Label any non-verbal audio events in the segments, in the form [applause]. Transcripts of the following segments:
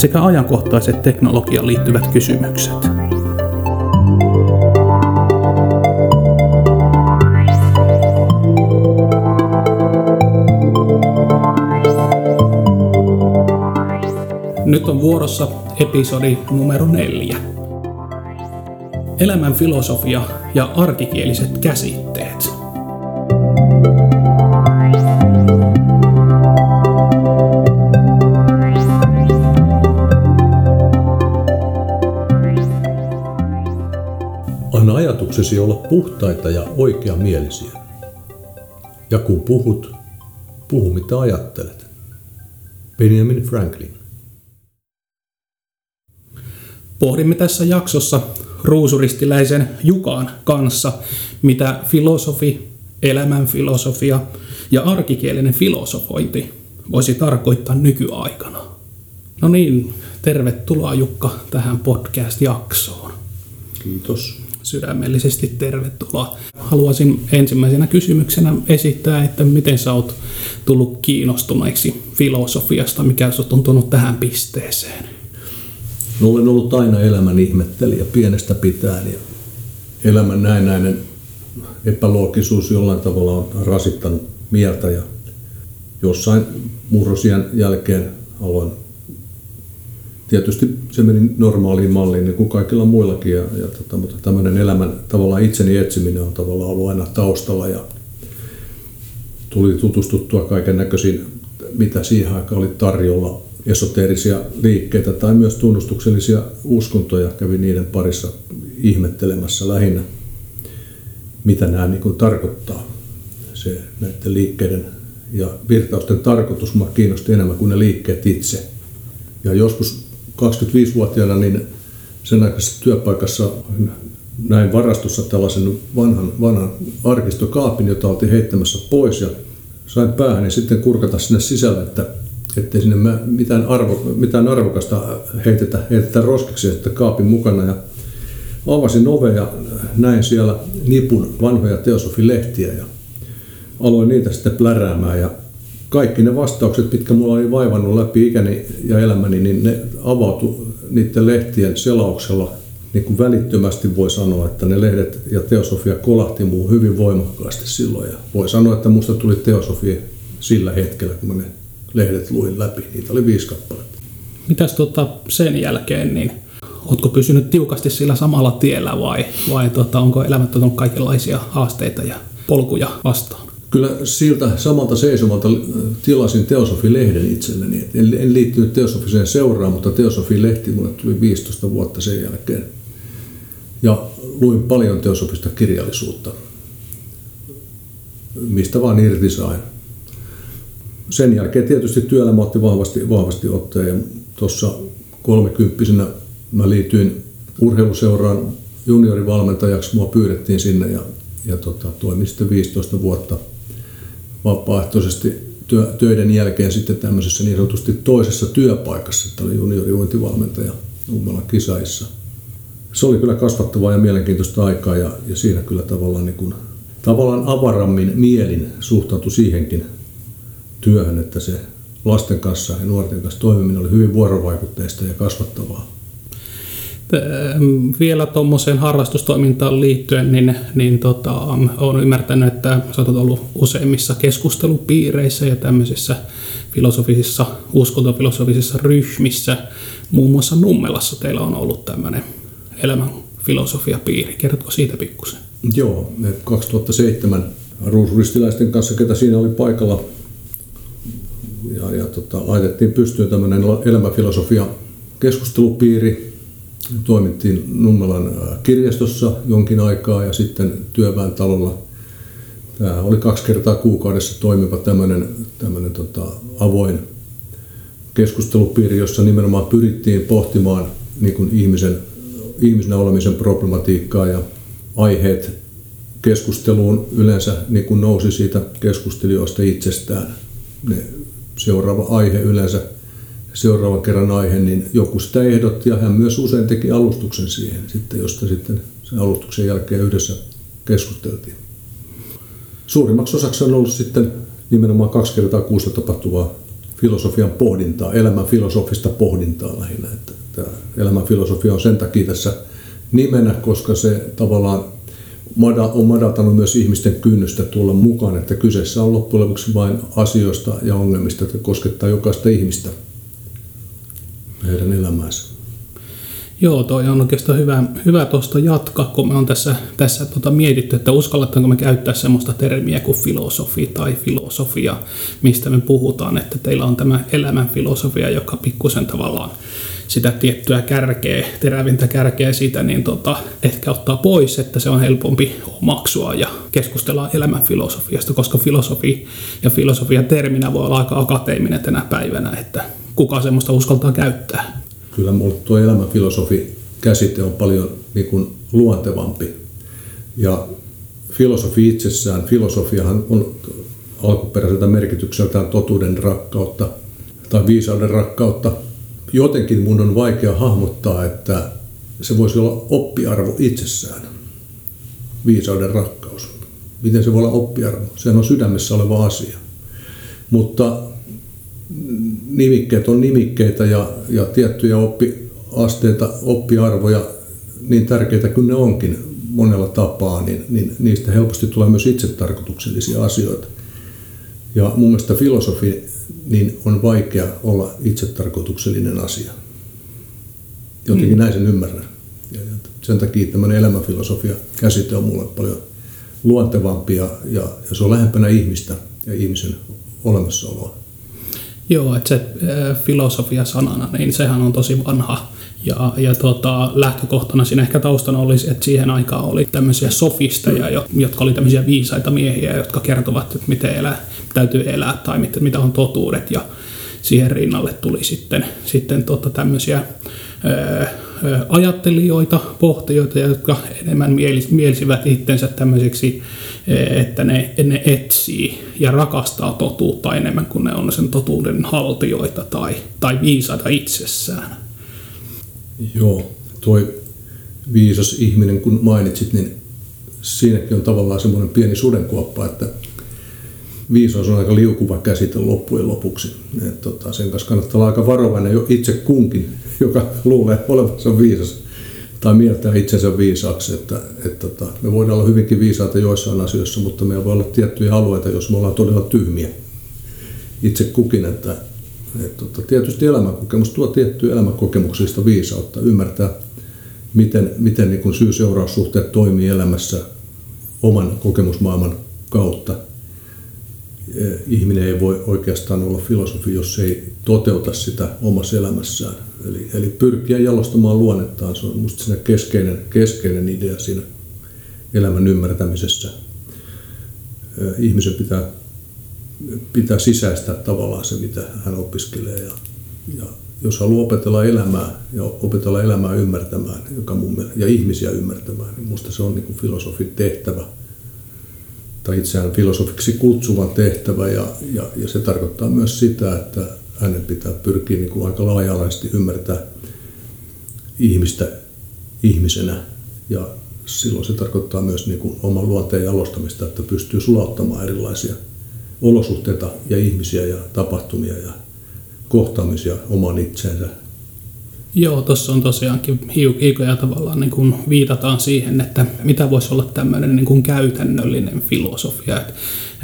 sekä ajankohtaiset teknologiaan liittyvät kysymykset. Nyt on vuorossa episodi numero neljä. Elämän filosofia ja arkikieliset käsitteet. Ajatuksesi olla puhtaita ja oikeamielisiä. Ja kun puhut, puhu mitä ajattelet. Benjamin Franklin. Pohdimme tässä jaksossa ruusuristiläisen Jukaan kanssa, mitä filosofi, elämän filosofia ja arkikielinen filosofointi voisi tarkoittaa nykyaikana. No niin, tervetuloa Jukka tähän podcast-jaksoon. Kiitos. Sydämellisesti tervetuloa. Haluaisin ensimmäisenä kysymyksenä esittää, että miten sä oot tullut kiinnostuneeksi filosofiasta, mikä sut on tullut tähän pisteeseen? No, olen ollut aina elämän ihmettelijä pienestä pitäen ja elämän näennäinen epäloogisuus jollain tavalla on rasittanut mieltä ja jossain murrosien jälkeen aloin tietysti se meni normaaliin malliin niin kuin kaikilla muillakin, ja, ja tota, mutta tämmöinen elämän tavallaan itseni etsiminen on tavallaan ollut aina taustalla ja tuli tutustuttua kaiken näköisiin, mitä siihen aikaan oli tarjolla, esoteerisia liikkeitä tai myös tunnustuksellisia uskontoja, kävi niiden parissa ihmettelemässä lähinnä, mitä nämä niin kuin tarkoittaa. Se näiden liikkeiden ja virtausten tarkoitus mua kiinnosti enemmän kuin ne liikkeet itse. Ja joskus 25-vuotiaana niin sen aikaisessa työpaikassa näin varastossa tällaisen vanhan, vanhan arkistokaapin, jota oltiin heittämässä pois ja sain päähän ja sitten kurkata sinne sisälle, että ettei sinne mitään, arvo, mitään arvokasta heitetä, heitetä roskiksi että kaapin mukana. Ja avasin ove ja näin siellä nipun vanhoja teosofilehtiä ja aloin niitä sitten pläräämään ja kaikki ne vastaukset, mitkä mulla oli vaivannut läpi ikäni ja elämäni, niin ne avautui niiden lehtien selauksella niin kuin välittömästi voi sanoa, että ne lehdet ja teosofia kolahti muu hyvin voimakkaasti silloin. Ja voi sanoa, että musta tuli teosofia sillä hetkellä, kun mä ne lehdet luin läpi. Niitä oli viisi kappaletta. Mitäs tota sen jälkeen, niin Oletko pysynyt tiukasti sillä samalla tiellä vai, vai tota, onko elämä ottanut kaikenlaisia haasteita ja polkuja vastaan? Kyllä siltä samalta seisomalta tilasin Teosofi-lehden itselleni. En, liittynyt Teosofiseen seuraan, mutta Teosofi-lehti mulle tuli 15 vuotta sen jälkeen. Ja luin paljon teosofista kirjallisuutta, mistä vaan irti sain. Sen jälkeen tietysti työelämä otti vahvasti, vahvasti otteen tuossa kolmekymppisenä mä liityin urheiluseuraan juniorivalmentajaksi, mua pyydettiin sinne ja, ja tota, toimin sitten 15 vuotta – vapaaehtoisesti työ, töiden jälkeen sitten tämmöisessä niin sanotusti toisessa työpaikassa, että oli junioriuintivalmentaja Ummelan kisaissa. Se oli kyllä kasvattavaa ja mielenkiintoista aikaa ja, ja siinä kyllä tavallaan, niin kuin, tavallaan avarammin mielin suhtautui siihenkin työhön, että se lasten kanssa ja nuorten kanssa toimiminen oli hyvin vuorovaikutteista ja kasvattavaa. Vielä tuommoiseen harrastustoimintaan liittyen, niin, niin tota, olen ymmärtänyt, että sä olet ollut useimmissa keskustelupiireissä ja tämmöisissä filosofisissa, uskontofilosofisissa ryhmissä. Muun muassa Nummelassa teillä on ollut tämmöinen elämän filosofiapiiri. Kerrotko siitä pikkusen? Joo, me 2007 ruusuristiläisten kanssa, ketä siinä oli paikalla, ja, ja tota, laitettiin pystyyn tämmöinen elämäfilosofia keskustelupiiri, toimittiin Nummelan kirjastossa jonkin aikaa ja sitten työväen talolla. oli kaksi kertaa kuukaudessa toimiva tämmöinen, tämmöinen tota, avoin keskustelupiiri, jossa nimenomaan pyrittiin pohtimaan niin kuin ihmisen, ihmisen olemisen problematiikkaa ja aiheet keskusteluun yleensä niin kuin nousi siitä keskustelijoista itsestään. Ne seuraava aihe yleensä, seuraavan kerran aihe, niin joku sitä ehdotti ja hän myös usein teki alustuksen siihen, sitten, josta sitten sen alustuksen jälkeen yhdessä keskusteltiin. Suurimmaksi osaksi on ollut sitten nimenomaan kaksi kertaa kuussa tapahtuvaa filosofian pohdintaa, elämän filosofista pohdintaa lähinnä. Että tämä elämän filosofia on sen takia tässä nimenä, koska se tavallaan on madaltanut myös ihmisten kynnystä tulla mukaan, että kyseessä on loppujen lopuksi vain asioista ja ongelmista, jotka koskettaa jokaista ihmistä heidän elämäänsä. Joo, toi on oikeastaan hyvä, hyvä tuosta jatkaa, kun me on tässä, tässä tota mietitty, että uskalletaanko me käyttää sellaista termiä kuin filosofi tai filosofia, mistä me puhutaan, että teillä on tämä elämän filosofia, joka pikkusen tavallaan sitä tiettyä kärkeä, terävintä kärkeä siitä, niin tota, ehkä ottaa pois, että se on helpompi omaksua ja keskustella elämän filosofiasta, koska filosofi ja filosofia terminä voi olla aika akateeminen tänä päivänä, että kuka semmoista uskaltaa käyttää. Kyllä mulle tuo elämänfilosofi käsite on paljon niin kuin luontevampi. Ja filosofi itsessään, filosofiahan on alkuperäiseltä merkitykseltään totuuden rakkautta tai viisauden rakkautta, jotenkin mun on vaikea hahmottaa, että se voisi olla oppiarvo itsessään, viisauden rakkaus. Miten se voi olla oppiarvo? Se on sydämessä oleva asia. Mutta nimikkeet on nimikkeitä ja, ja tiettyjä oppiasteita, oppiarvoja, niin tärkeitä kuin ne onkin monella tapaa, niin, niin niistä helposti tulee myös itsetarkoituksellisia asioita. Ja mun mielestä filosofi niin on vaikea olla itsetarkoituksellinen asia. Jotenkin mm. näin sen ymmärrän. Ja sen takia tämmöinen elämänfilosofia käsite on mulle paljon luontevampi ja, ja, ja se on lähempänä ihmistä ja ihmisen olemassaoloa. Joo, että se filosofia sanana, niin sehän on tosi vanha. Ja, ja tota, lähtökohtana siinä ehkä taustana olisi, että siihen aikaan oli tämmöisiä sofisteja, jotka oli tämmöisiä viisaita miehiä, jotka kertovat, että miten elää, täytyy elää tai mitä, mitä on totuudet. Ja siihen rinnalle tuli sitten, sitten tota tämmöisiä öö, ajattelijoita, pohtijoita, jotka enemmän mielisivät itsensä tämmöisiksi, että ne, ne etsii ja rakastaa totuutta enemmän kuin ne on sen totuuden haltijoita tai, tai viisaita itsessään. Joo, toi viisas ihminen, kun mainitsit, niin siinäkin on tavallaan semmoinen pieni sudenkuoppa, että viisaus on aika liukuva käsite loppujen lopuksi. Et tota, sen kanssa kannattaa olla aika varovainen jo itse kunkin, joka luulee olevansa viisas tai mieltää itsensä viisaaksi. Että, et tota, me voidaan olla hyvinkin viisaita joissain asioissa, mutta meillä voi olla tiettyjä alueita, jos me ollaan todella tyhmiä itse kukin. Että, et tota, tietysti elämänkokemus tuo tiettyä elämänkokemuksista viisautta, ymmärtää, miten, miten niin syy-seuraussuhteet toimii elämässä oman kokemusmaailman kautta – ihminen ei voi oikeastaan olla filosofi, jos ei toteuta sitä omassa elämässään. Eli, eli pyrkiä jalostamaan luonnettaan, se on minusta siinä keskeinen, keskeinen idea siinä elämän ymmärtämisessä. Ihmisen pitää, pitää sisäistää tavallaan se, mitä hän opiskelee. Ja, ja jos haluaa opetella elämää ja opetella elämää ymmärtämään joka mun, ja ihmisiä ymmärtämään, niin minusta se on niin filosofin tehtävä – tai itseään filosofiksi kutsuva tehtävä ja, ja, ja se tarkoittaa myös sitä, että hänen pitää pyrkiä niin kuin aika laaja-alaisesti ymmärtää ihmistä ihmisenä. Ja silloin se tarkoittaa myös niin kuin oman luonteen jalostamista, että pystyy sulauttamaan erilaisia olosuhteita ja ihmisiä ja tapahtumia ja kohtaamisia oman itseensä Joo, tuossa on tosiaankin hiukoja tavallaan niin kuin viitataan siihen, että mitä voisi olla tämmöinen niin kuin käytännöllinen filosofia. Et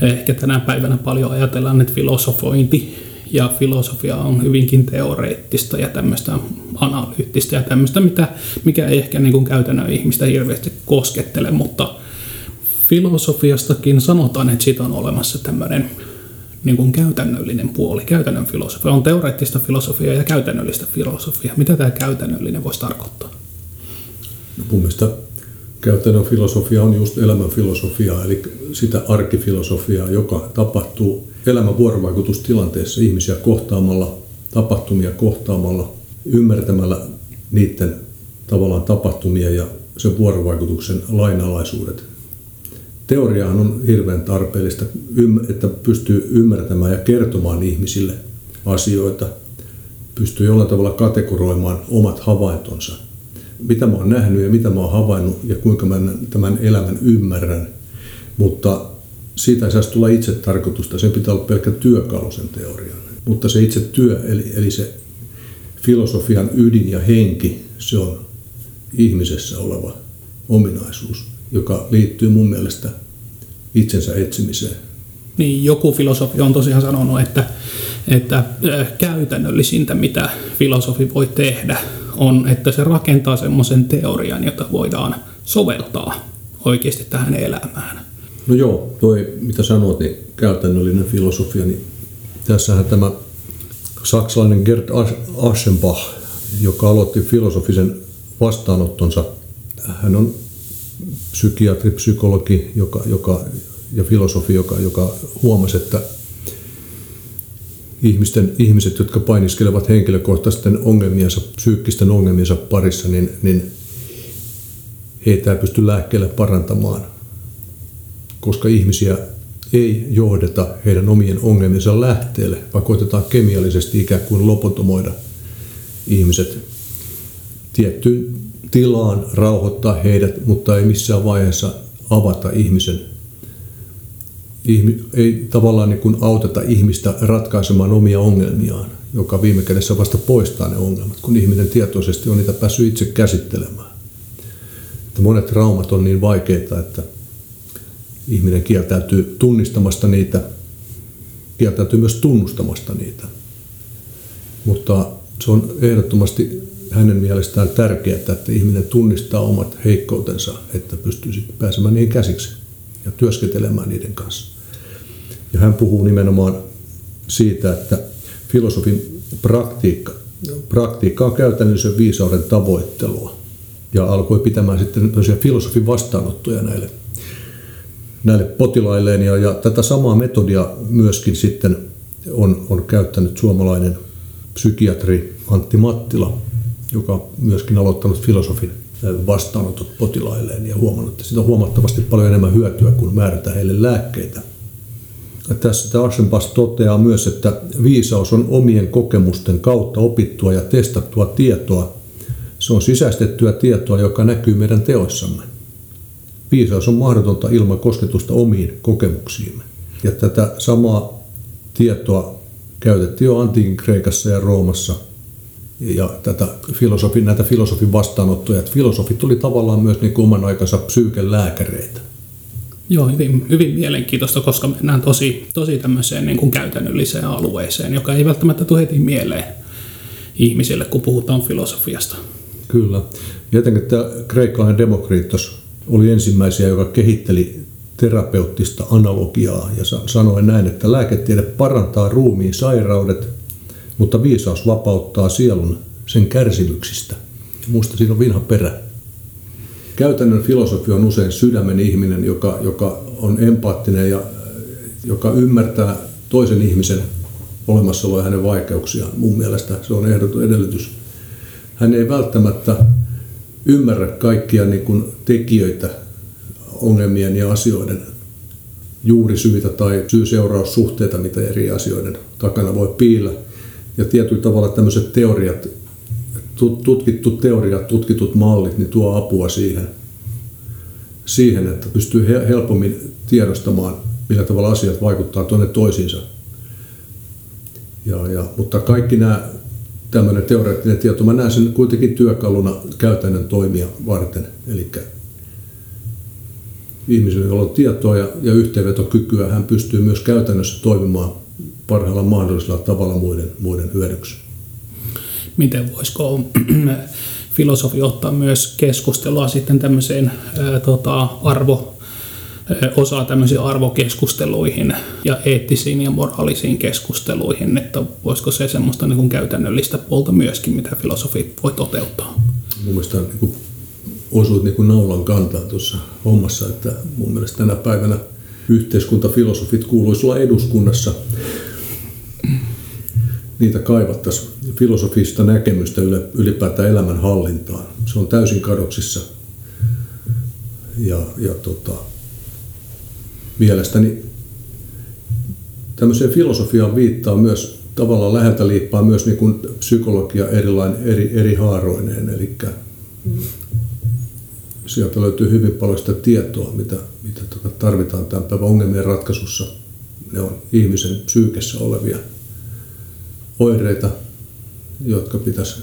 ehkä tänä päivänä paljon ajatellaan, että filosofointi ja filosofia on hyvinkin teoreettista ja tämmöistä analyyttistä ja tämmöistä, mitä, mikä ei ehkä niin kuin käytännön ihmistä hirveästi koskettele, mutta filosofiastakin sanotaan, että siitä on olemassa tämmöinen niin kuin käytännöllinen puoli, käytännön filosofia. On teoreettista filosofiaa ja käytännöllistä filosofiaa. Mitä tämä käytännöllinen voisi tarkoittaa? No mun mielestä käytännön filosofia on just elämän filosofia, eli sitä arkifilosofiaa, joka tapahtuu elämän vuorovaikutustilanteessa ihmisiä kohtaamalla, tapahtumia kohtaamalla, ymmärtämällä niiden tavallaan tapahtumia ja sen vuorovaikutuksen lainalaisuudet. Teoriahan on hirveän tarpeellista, että pystyy ymmärtämään ja kertomaan ihmisille asioita, pystyy jollain tavalla kategoroimaan omat havaintonsa. Mitä mä oon nähnyt ja mitä mä oon havainnut ja kuinka mä tämän elämän ymmärrän. Mutta siitä ei saisi tulla itse tarkoitusta, sen pitää olla pelkkä työkalu sen teorian. Mutta se itse työ, eli, eli se filosofian ydin ja henki, se on ihmisessä oleva ominaisuus, joka liittyy mun mielestä itsensä etsimiseen. Niin, joku filosofi on tosiaan sanonut, että, että käytännöllisintä, mitä filosofi voi tehdä, on, että se rakentaa semmoisen teorian, jota voidaan soveltaa oikeasti tähän elämään. No joo, toi mitä sanoit, niin käytännöllinen filosofia, niin tässähän tämä saksalainen Gerd Aschenbach, joka aloitti filosofisen vastaanottonsa. Hän on psykiatri, psykologi joka, joka, ja filosofi, joka, joka huomasi, että ihmisten, ihmiset, jotka painiskelevat henkilökohtaisten ongelmiensa, psyykkisten ongelmiensa parissa, niin, niin heitä ei pysty lääkkeelle parantamaan, koska ihmisiä ei johdeta heidän omien ongelmiensa lähteelle, vaan koitetaan kemiallisesti ikään kuin lopotomoida ihmiset tiettyyn tilaan, rauhoittaa heidät, mutta ei missään vaiheessa avata ihmisen ei tavallaan niin kuin auteta ihmistä ratkaisemaan omia ongelmiaan, joka viime kädessä vasta poistaa ne ongelmat, kun ihminen tietoisesti on niitä päässyt itse käsittelemään. Että monet traumat on niin vaikeita, että ihminen kieltäytyy tunnistamasta niitä, kieltäytyy myös tunnustamasta niitä. Mutta se on ehdottomasti hänen mielestään tärkeää, että ihminen tunnistaa omat heikkoutensa, että pystyy pääsemään niihin käsiksi ja työskentelemään niiden kanssa. Ja hän puhuu nimenomaan siitä, että filosofin praktiikka, praktiikka on käytännössä viisauden tavoittelua. Ja alkoi pitämään sitten filosofin vastaanottoja näille, näille potilailleen. Ja, ja tätä samaa metodia myöskin sitten on, on käyttänyt suomalainen psykiatri Antti Mattila, joka myöskin aloittanut filosofin vastaanotot potilailleen ja huomannut, että siitä on huomattavasti paljon enemmän hyötyä, kun määrätä heille lääkkeitä tässä Aschenbach toteaa myös, että viisaus on omien kokemusten kautta opittua ja testattua tietoa. Se on sisäistettyä tietoa, joka näkyy meidän teoissamme. Viisaus on mahdotonta ilman kosketusta omiin kokemuksiimme. Ja tätä samaa tietoa käytettiin jo antiikin Kreikassa ja Roomassa ja tätä filosofin, näitä filosofin vastaanottoja. Filosofit tuli tavallaan myös niin oman aikansa psyykelääkäreitä. Joo, hyvin, hyvin mielenkiintoista, koska mennään tosi, tosi tämmöiseen niin kuin käytännölliseen alueeseen, joka ei välttämättä tule heti mieleen ihmisille, kun puhutaan filosofiasta. Kyllä. Jotenkin tämä kreikkalainen Demokriitos oli ensimmäisiä, joka kehitteli terapeuttista analogiaa ja sanoi näin, että lääketiede parantaa ruumiin sairaudet, mutta viisaus vapauttaa sielun sen kärsimyksistä. Muista siinä on vinha perä. Käytännön filosofi on usein sydämen ihminen, joka, joka on empaattinen ja joka ymmärtää toisen ihmisen olemassaoloa ja hänen vaikeuksiaan. Mun mielestä se on ehdoton edellytys. Hän ei välttämättä ymmärrä kaikkia niin kuin tekijöitä ongelmien ja asioiden juurisyitä tai syy-seuraussuhteita, mitä eri asioiden takana voi piillä. Ja tietyllä tavalla tämmöiset teoriat tutkittu teoria, tutkitut mallit, niin tuo apua siihen, siihen että pystyy helpommin tiedostamaan, millä tavalla asiat vaikuttaa tuonne toisiinsa. Ja, ja, mutta kaikki nämä tämmöinen teoreettinen tieto, mä näen sen kuitenkin työkaluna käytännön toimia varten. Eli ihmisellä, jolla on tietoa ja, ja yhteenvetokykyä, hän pystyy myös käytännössä toimimaan parhaalla mahdollisella tavalla muiden, muiden hyödyksi miten voisiko filosofi ottaa myös keskustelua sitten tämmöiseen ää, tota, arvo, osaa tämmöisiin arvokeskusteluihin ja eettisiin ja moraalisiin keskusteluihin, että voisiko se semmoista niin kuin käytännöllistä puolta myöskin, mitä filosofi voi toteuttaa. Mun mielestä niin kuin osuit niin kuin naulan kantaa tuossa hommassa, että mun mielestä tänä päivänä yhteiskuntafilosofit kuuluisi olla eduskunnassa niitä kaivattaisiin filosofista näkemystä ylipäätään elämän hallintaan. Se on täysin kadoksissa. Ja, ja tota, mielestäni tämmöiseen filosofiaan viittaa myös tavallaan läheltä liippaa myös niin kuin psykologia erilain, eri, eri haaroineen. Eli sieltä löytyy hyvin paljon sitä tietoa, mitä, mitä tota tarvitaan tämän päivän ongelmien ratkaisussa. Ne on ihmisen psyykessä olevia oireita, jotka pitäisi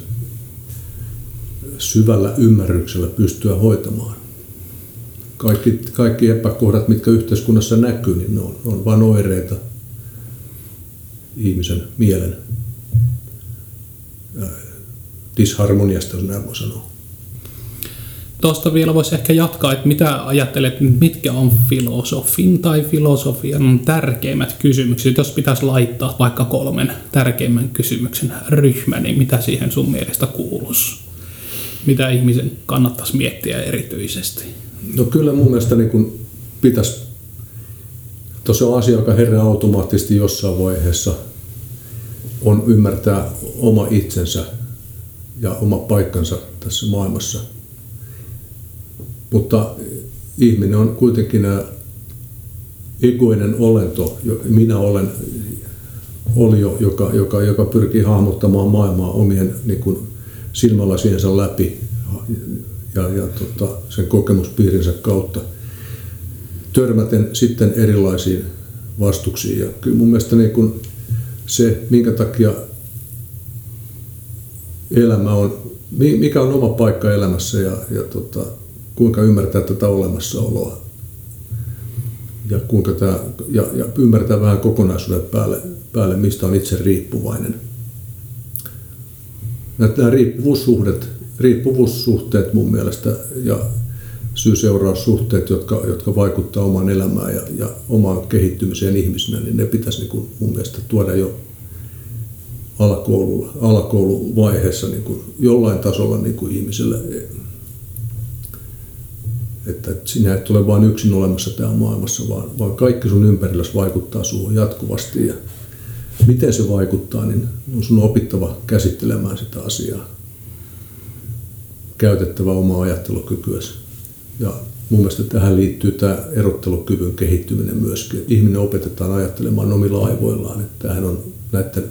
syvällä ymmärryksellä pystyä hoitamaan. Kaikki, kaikki epäkohdat, mitkä yhteiskunnassa näkyy, niin ne on, on vain oireita ihmisen mielen disharmoniasta, jos näin voi sanoa. Tuosta vielä voisi ehkä jatkaa, että mitä ajattelet, mitkä on filosofin tai filosofian tärkeimmät kysymykset? Jos pitäisi laittaa vaikka kolmen tärkeimmän kysymyksen ryhmä, niin mitä siihen sun mielestä kuuluisi? Mitä ihmisen kannattaisi miettiä erityisesti? No kyllä mun mielestä niin kun pitäisi, tuossa on asia, joka herää automaattisesti jossain vaiheessa, on ymmärtää oma itsensä ja oma paikkansa tässä maailmassa – mutta ihminen on kuitenkin egoinen olento, minä olen olio, joka, joka, joka pyrkii hahmottamaan maailmaa omien niin kuin, silmälasiensa läpi ja, ja tota, sen kokemuspiirinsä kautta törmäten sitten erilaisiin vastuksiin. Ja kyllä mun mielestä niin kun se, minkä takia elämä on, mikä on oma paikka elämässä ja, ja tota, kuinka ymmärtää tätä olemassaoloa ja, kuinka tämä, ja, ja ymmärtää vähän kokonaisuuden päälle, päälle, mistä on itse riippuvainen. Nämä riippuvuussuhteet, riippuvuussuhteet mun mielestä ja syy-seuraussuhteet, jotka, jotka vaikuttavat omaan elämään ja, ja omaan kehittymiseen ihmisenä, niin ne pitäisi niin kuin mun mielestä tuoda jo alakoulu, alakouluvaiheessa niin kuin jollain tasolla niin kuin ihmiselle että sinä et ole vain yksin olemassa täällä maailmassa, vaan, vaan kaikki sun ympärillä vaikuttaa suhun jatkuvasti. Ja miten se vaikuttaa, niin on sun opittava käsittelemään sitä asiaa. Käytettävä omaa ajattelukykyäsi. Ja mun mielestä tähän liittyy tämä erottelukyvyn kehittyminen myöskin. Että ihminen opetetaan ajattelemaan omilla aivoillaan. Että tämähän on näiden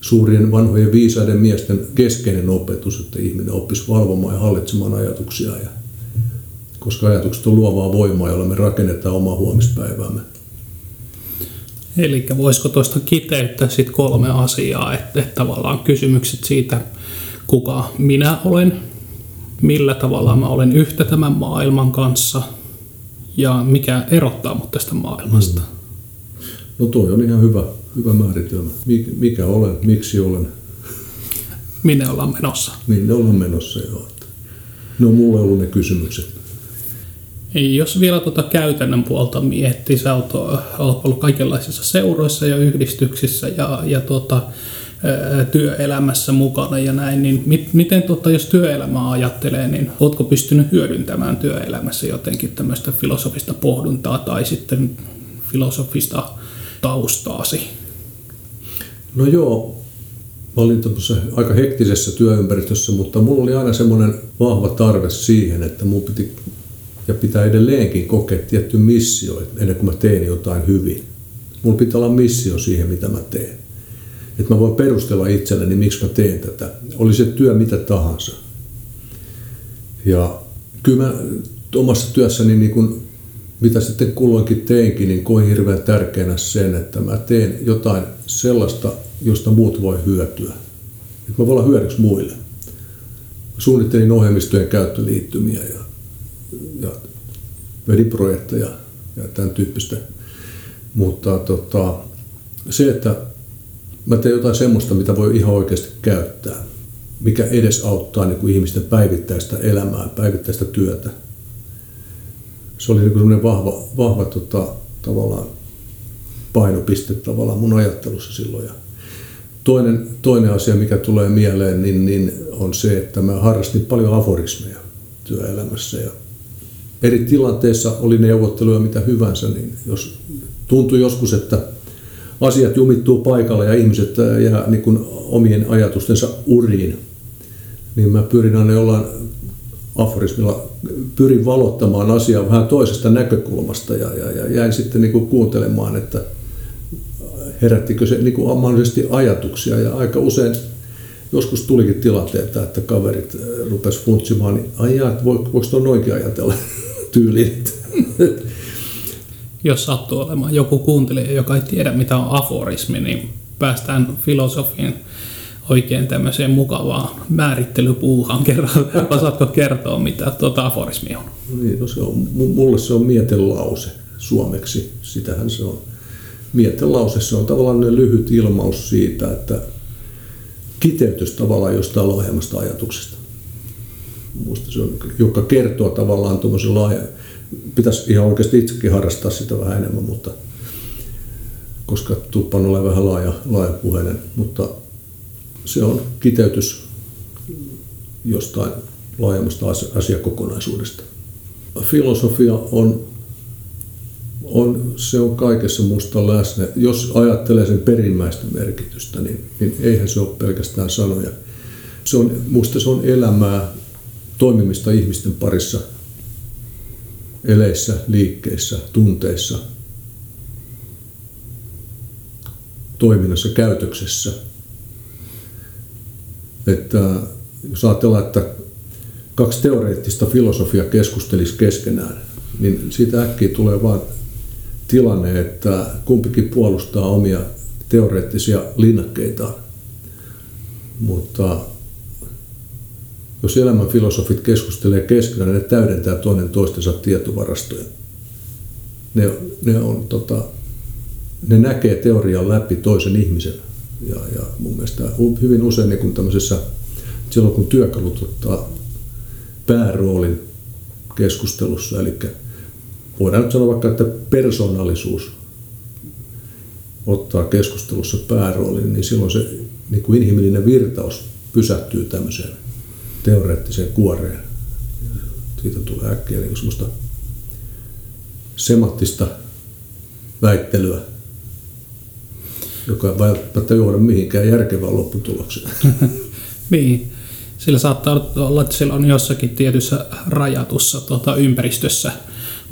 suurien vanhojen viisaiden miesten keskeinen opetus, että ihminen oppisi valvomaan ja hallitsemaan ajatuksia ja koska ajatukset on luovaa voimaa, jolla me rakennetaan omaa huomispäiväämme. Eli voisiko tuosta kiteyttää sitten kolme asiaa, että, että tavallaan kysymykset siitä, kuka minä olen, millä tavalla mä olen yhtä tämän maailman kanssa ja mikä erottaa mut tästä maailmasta. Mm. No toi on ihan hyvä, hyvä määritelmä. Mikä olen, miksi olen. Minne ollaan menossa. Minne ollaan menossa, joo. Ne on mulle ollut ne kysymykset. Jos vielä tuota käytännön puolta miettii, sä oot, ollut kaikenlaisissa seuroissa ja yhdistyksissä ja, ja tuota, työelämässä mukana ja näin, niin mit, miten tuota, jos työelämää ajattelee, niin ootko pystynyt hyödyntämään työelämässä jotenkin tämmöistä filosofista pohduntaa tai sitten filosofista taustaasi? No joo, mä olin aika hektisessä työympäristössä, mutta mulla oli aina semmoinen vahva tarve siihen, että mun piti ja pitää edelleenkin kokea tietty missio ennen kuin mä teen jotain hyvin. Mulla pitää olla missio siihen, mitä mä teen. Että mä voin perustella itselleni, miksi mä teen tätä. Oli se työ mitä tahansa. Ja kyllä mä omassa työssäni, niin kun, mitä sitten kulloinkin teinkin, niin koin hirveän tärkeänä sen, että mä teen jotain sellaista, josta muut voi hyötyä. Että mä voin olla hyödyksi muille. Suunnittelin ohjelmistojen käyttöliittymiä ja ja veliprojekteja ja tämän tyyppistä. Mutta tota, se, että mä teen jotain semmoista, mitä voi ihan oikeasti käyttää, mikä edes auttaa niin kuin ihmisten päivittäistä elämää, päivittäistä työtä. Se oli niin kuin vahva, vahva tota, tavallaan painopiste tavallaan mun ajattelussa silloin. Ja toinen, toinen asia, mikä tulee mieleen, niin, niin on se, että mä harrastin paljon aforismeja työelämässä ja eri tilanteissa oli neuvotteluja mitä hyvänsä, niin jos tuntui joskus, että asiat jumittuu paikalle ja ihmiset jää niin kuin omien ajatustensa uriin, niin mä pyrin aina jollain aforismilla pyrin valottamaan asiaa vähän toisesta näkökulmasta ja, ja, ja jäin sitten niin kuin kuuntelemaan, että herättikö se niin kuin mahdollisesti ajatuksia. Ja aika usein joskus tulikin tilanteita, että kaverit rupes funtsimaan, niin ai jaa, voiko tuon noinkin ajatella [laughs] tyyliin. Jos sattuu olemaan joku kuuntelija, joka ei tiedä mitä on aforismi, niin päästään filosofian oikein tämmöiseen mukavaan määrittelypuuhaan. [laughs] Osaatko kertoa, mitä tuota aforismi on? Niin, no se on? Mulle se on mietelause suomeksi. Sitähän se on. Mietelause, se on tavallaan lyhyt ilmaus siitä, että kiteytys tavallaan jostain laajemmasta ajatuksesta. Musta se on, joka kertoo tavallaan tuommoisen laaja, pitäisi ihan oikeasti itsekin harrastaa sitä vähän enemmän, mutta koska tuppan ole vähän laaja, laaja puheinen, mutta se on kiteytys jostain laajemmasta asiakokonaisuudesta. Filosofia on, on, se on kaikessa musta läsnä. Jos ajattelee sen perimmäistä merkitystä, niin, niin eihän se ole pelkästään sanoja. Se on, musta se on elämää, toimimista ihmisten parissa, eleissä, liikkeissä, tunteissa, toiminnassa, käytöksessä – että jos ajatellaan, että kaksi teoreettista filosofia keskustelisi keskenään, niin siitä äkkiä tulee vain tilanne, että kumpikin puolustaa omia teoreettisia linnakkeitaan. Mutta jos elämän filosofit keskustelee keskenään, ne täydentää toinen toistensa tietovarastoja. Ne, ne, on, tota, ne näkee teorian läpi toisen ihmisen ja, ja mun mielestä hyvin usein niin kun tämmöisessä, silloin kun työkalut ottaa pääroolin keskustelussa, eli voidaan nyt sanoa vaikka, että persoonallisuus ottaa keskustelussa pääroolin, niin silloin se niin kuin inhimillinen virtaus pysähtyy tämmöiseen teoreettiseen kuoreen. Siitä tulee äkkiä niin semmoista semattista väittelyä joka ei välttämättä johda mihinkään järkevään lopputulokseen. [laughs] niin. Sillä saattaa olla, että sillä on jossakin tietyssä rajatussa tota, ympäristössä,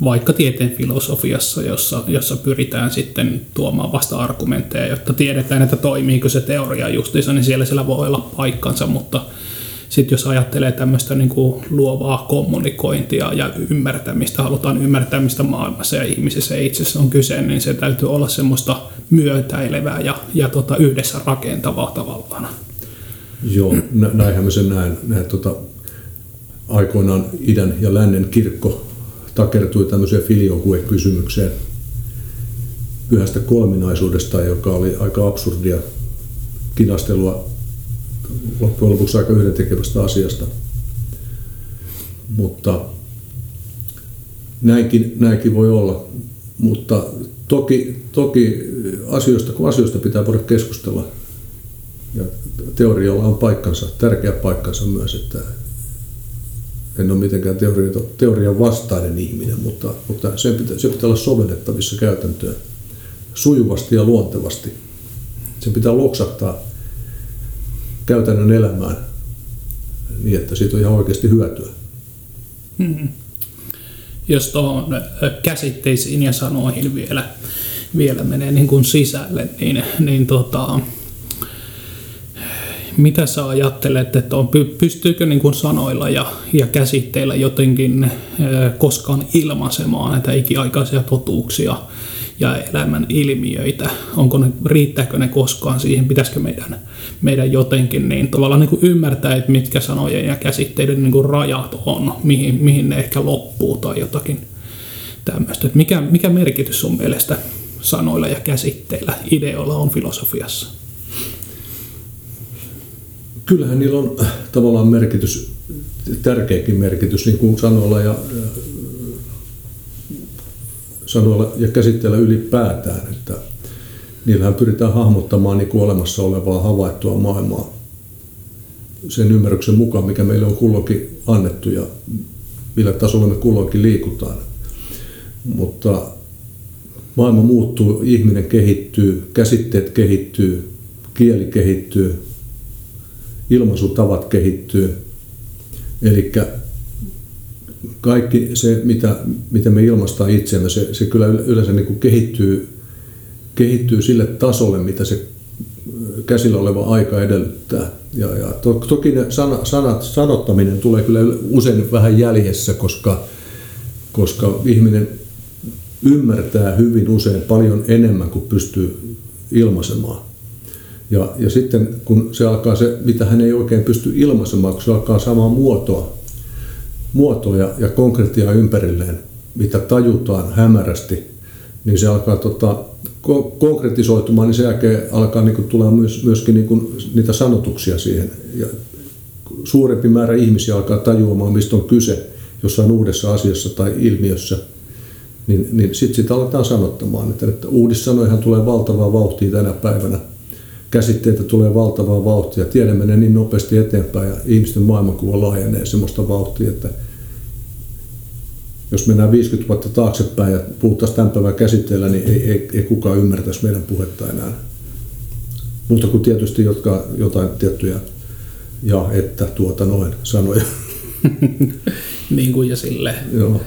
vaikka tieteen filosofiassa, jossa, jossa pyritään sitten tuomaan vasta argumentteja, jotta tiedetään, että toimiiko se teoria justiinsa, niin siellä sillä voi olla paikkansa, mutta sitten jos ajattelee tämmöistä niin kuin luovaa kommunikointia ja ymmärtämistä, halutaan ymmärtää, mistä maailmassa ja ihmisissä itsessä on kyse, niin se täytyy olla semmoista myötäilevää ja, ja tota, yhdessä rakentavaa tavallaan. Joo, näinhän mä sen näen. näen tota, aikoinaan idän ja lännen kirkko takertui tämmöiseen filiohue-kysymykseen pyhästä kolminaisuudesta, joka oli aika absurdia kinastelua loppujen lopuksi aika yhdentekevästä asiasta. Mutta näinkin, näinkin voi olla. Mutta toki, toki asioista, kun asioista pitää voida keskustella. Ja teorialla on paikkansa, tärkeä paikkansa myös, että en ole mitenkään teoria, teorian vastainen ihminen, mutta, mutta se, pitää, se pitää olla sovellettavissa käytäntöön sujuvasti ja luontevasti. Se pitää loksahtaa käytännön elämään niin, että siitä on ihan oikeasti hyötyä. Hmm. Jos tuohon käsitteisiin ja sanoihin vielä, vielä menee niin kuin sisälle, niin, niin tota, mitä sä ajattelet, että on, pystyykö niin kuin sanoilla ja, ja käsitteillä jotenkin koskaan ilmaisemaan näitä ikiaikaisia totuuksia ja elämän ilmiöitä? Onko ne, riittääkö ne koskaan siihen? Pitäisikö meidän, meidän jotenkin niin tavallaan niin kuin ymmärtää, että mitkä sanojen ja käsitteiden niin kuin rajat on, mihin, mihin ne ehkä loppuu tai jotakin tämmöistä. Että mikä, mikä merkitys sun mielestä sanoilla ja käsitteillä, ideoilla on filosofiassa? Kyllähän niillä on tavallaan merkitys, tärkeäkin merkitys, niin kuin sanoilla ja sanoilla ja käsitteellä ylipäätään, että niillähän pyritään hahmottamaan niin olemassa olevaa havaittua maailmaa sen ymmärryksen mukaan, mikä meille on kulloinkin annettu ja millä tasolla me kulloinkin liikutaan. Mutta maailma muuttuu, ihminen kehittyy, käsitteet kehittyy, kieli kehittyy, ilmaisutavat kehittyy. Eli kaikki se, mitä, mitä me ilmaistaan itseämme, se, se kyllä yleensä niin kuin kehittyy, kehittyy sille tasolle, mitä se käsillä oleva aika edellyttää. Ja, ja to, toki ne sana, sanat, sanottaminen tulee kyllä usein vähän jäljessä, koska, koska ihminen ymmärtää hyvin usein paljon enemmän kuin pystyy ilmaisemaan. Ja, ja sitten kun se alkaa se, mitä hän ei oikein pysty ilmaisemaan, kun se alkaa samaa muotoa, muotoa ja, konkretiaa ympärilleen, mitä tajutaan hämärästi, niin se alkaa tota, konkretisoitumaan, niin sen jälkeen alkaa niin tulla myös, myöskin niin niitä sanotuksia siihen. Ja suurempi määrä ihmisiä alkaa tajuamaan, mistä on kyse jossain uudessa asiassa tai ilmiössä, niin, niin sitten sitä aletaan sanottamaan. Että, että uudissanoihan tulee valtavaa vauhtia tänä päivänä. Käsitteitä tulee valtavaa vauhtia. Tiede menee niin nopeasti eteenpäin ja ihmisten maailmankuva laajenee sellaista vauhtia, että jos mennään 50 vuotta taaksepäin ja puhuttaisiin tämän päivän käsitteellä, niin ei, ei, ei kukaan ymmärtäisi meidän puhetta enää. Mutta kuin tietysti jotka, jotain tiettyjä ja että tuota noin sanoja. [laughs] niin kuin ja sille. Joo.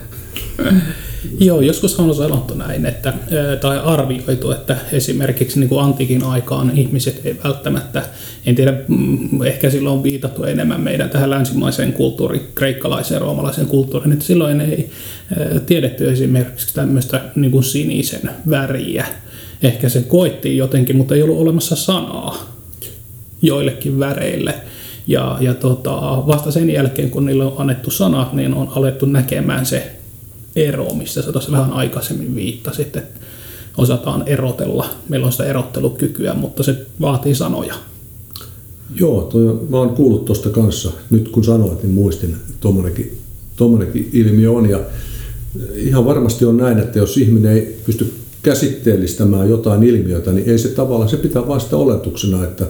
[laughs] Joo, joskus on sanottu näin, että, tai arvioitu, että esimerkiksi niin kuin antiikin aikaan ihmiset ei välttämättä, en tiedä, mm, ehkä silloin on viitattu enemmän meidän tähän länsimaiseen kulttuuriin, kreikkalaiseen, roomalaiseen kulttuuriin, että silloin ei tiedetty esimerkiksi tämmöistä niin kuin sinisen väriä. Ehkä se koettiin jotenkin, mutta ei ollut olemassa sanaa joillekin väreille. Ja, ja tota, vasta sen jälkeen, kun niille on annettu sana, niin on alettu näkemään se ero, mistä sä tuossa vähän aikaisemmin viittasit, että osataan erotella. Meillä on sitä erottelukykyä, mutta se vaatii sanoja. Joo, toi, mä oon kuullut tuosta kanssa. Nyt kun sanoit, niin muistin, että tuommoinenkin, ilmiö on. Ja ihan varmasti on näin, että jos ihminen ei pysty käsitteellistämään jotain ilmiötä, niin ei se tavallaan, se pitää vain sitä oletuksena, että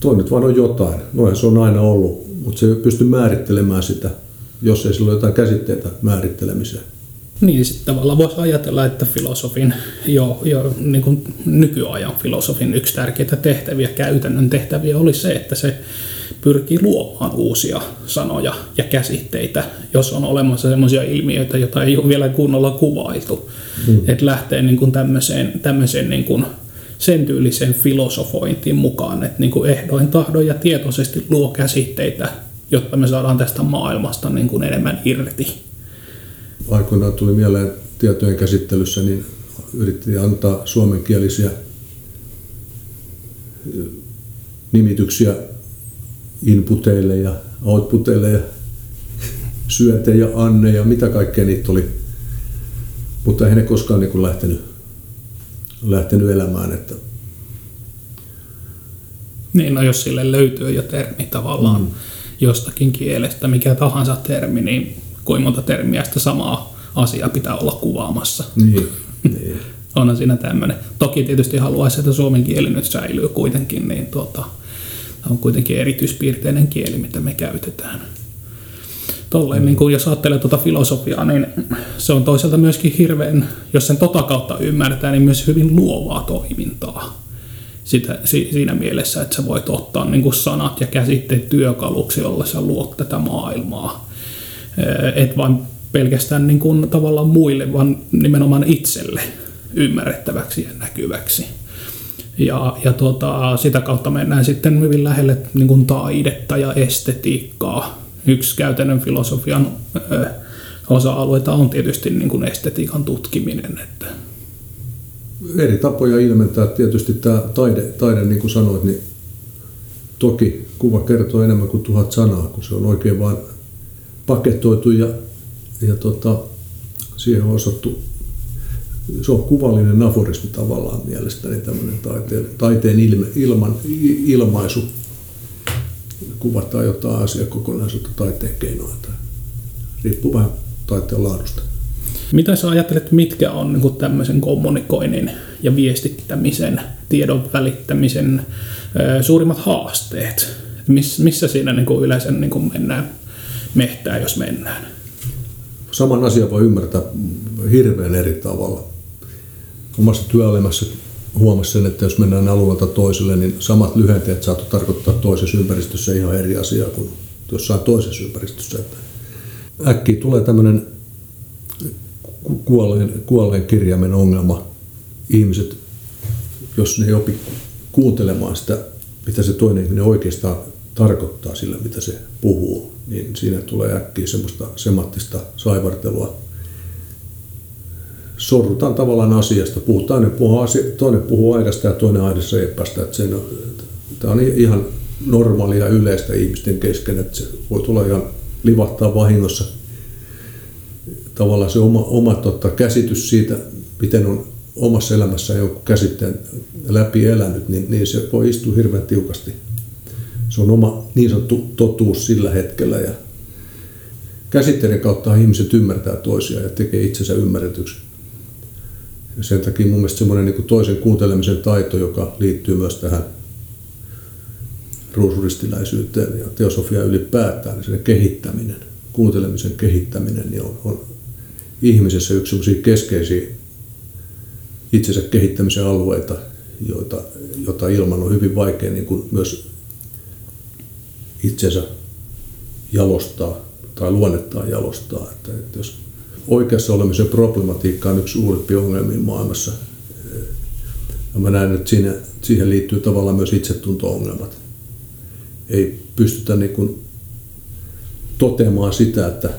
toi nyt vaan on jotain. Noin se on aina ollut, mutta se ei pysty määrittelemään sitä – jos ei sillä ole jotain käsitteitä määrittelemiseen. Niin, sitten tavallaan voisi ajatella, että filosofin, jo, jo niin kuin nykyajan filosofin yksi tärkeitä tehtäviä, käytännön tehtäviä oli se, että se pyrkii luomaan uusia sanoja ja käsitteitä, jos on olemassa sellaisia ilmiöitä, joita ei ole vielä kunnolla kuvailtu. Hmm. Että lähtee niin kuin tämmöiseen, tämmöiseen niin kuin sen tyyliseen filosofointiin mukaan, että niin kuin ehdoin, tahdon ja tietoisesti luo käsitteitä, jotta me saadaan tästä maailmasta niin kuin enemmän irti. Aikoinaan tuli mieleen tietojen käsittelyssä, niin yritti antaa suomenkielisiä nimityksiä inputeille ja outputeille ja syöte ja anne ja mitä kaikkea niitä oli. Mutta ei ne koskaan niin lähtenyt, lähtenyt elämään. Että niin, no jos sille löytyy jo termi tavallaan. Mm jostakin kielestä, mikä tahansa termi, niin kuinka monta termiä sitä samaa asiaa pitää olla kuvaamassa. Niin, [laughs] niin. Onhan siinä tämmöinen. Toki tietysti haluaisi, että suomen kieli nyt säilyy kuitenkin, niin tuota, on kuitenkin erityispiirteinen kieli, mitä me käytetään. Tolleen, mm. niin kun jos ajattelee tuota filosofiaa, niin se on toisaalta myöskin hirveän, jos sen tota kautta ymmärtää, niin myös hyvin luovaa toimintaa sitä, siinä mielessä, että sä voit ottaa niin kuin sanat ja käsitteet työkaluksi, jolla sä luot tätä maailmaa. Et vain pelkästään niin kuin tavallaan muille, vaan nimenomaan itselle ymmärrettäväksi ja näkyväksi. Ja, ja tuota, sitä kautta mennään sitten hyvin lähelle niin kuin taidetta ja estetiikkaa. Yksi käytännön filosofian ö, osa-alueita on tietysti niin kuin estetiikan tutkiminen. Että eri tapoja ilmentää. Tietysti tämä taide, taide niin kuin sanoit, niin toki kuva kertoo enemmän kuin tuhat sanaa, kun se on oikein vain paketoitu ja, ja tota, siihen on osattu, se on kuvallinen aforismi tavallaan mielestäni tämmöinen taiteen, taiteen ilme, ilman, ilmaisu. Kuvataan jotain asiakokonaisuutta taiteen keinoa. Riippuu vähän taiteen laadusta. Mitä sä ajattelet, mitkä on niin tämmöisen kommunikoinnin ja viestittämisen, tiedon välittämisen suurimmat haasteet? missä siinä niin kuin yleensä niin kuin mennään mehtää, jos mennään? saman asian voi ymmärtää hirveän eri tavalla. Omassa työelämässä huomasin sen, että jos mennään alueelta toiselle, niin samat lyhenteet saattoi tarkoittaa toisessa ympäristössä ihan eri asiaa kuin jossain toisessa ympäristössä. Että äkkiä tulee tämmöinen kuolleen, kuolleen kirjaimen ongelma. Ihmiset, jos ne ei opi kuuntelemaan sitä, mitä se toinen ihminen oikeastaan tarkoittaa sillä, mitä se puhuu, niin siinä tulee äkkiä semmoista semanttista saivartelua. Sorrutaan tavallaan asiasta. Puhutaan, toinen puhuu, asia, toinen puhuu aidasta ja toinen aidassa epästä. Että sen, tämä on ihan normaalia yleistä ihmisten kesken, että se voi tulla ihan livahtaa vahingossa tavallaan se oma, oma tota, käsitys siitä, miten on omassa elämässä joku käsitteen läpi elänyt, niin, niin se voi istua hirveän tiukasti. Se on oma niin sanottu totuus sillä hetkellä ja käsitteiden kautta ihmiset ymmärtää toisiaan ja tekee itsensä ymmärretyksi. Ja sen takia mun mielestä semmoinen niin toisen kuuntelemisen taito, joka liittyy myös tähän ruusuristiläisyyteen ja teosofiaan ylipäätään, niin sen kehittäminen, kuuntelemisen kehittäminen niin on, on ihmisessä yksi keskeisiä itsensä kehittämisen alueita, joita, jota ilman on hyvin vaikea niin kuin myös itsensä jalostaa tai luonnettaan jalostaa. Että, että jos oikeassa olemisen problematiikka on yksi suurimpia ongelmia maailmassa, ja mä näen, että siinä, siihen liittyy tavallaan myös itsetunto-ongelmat. Ei pystytä niin kuin toteamaan sitä, että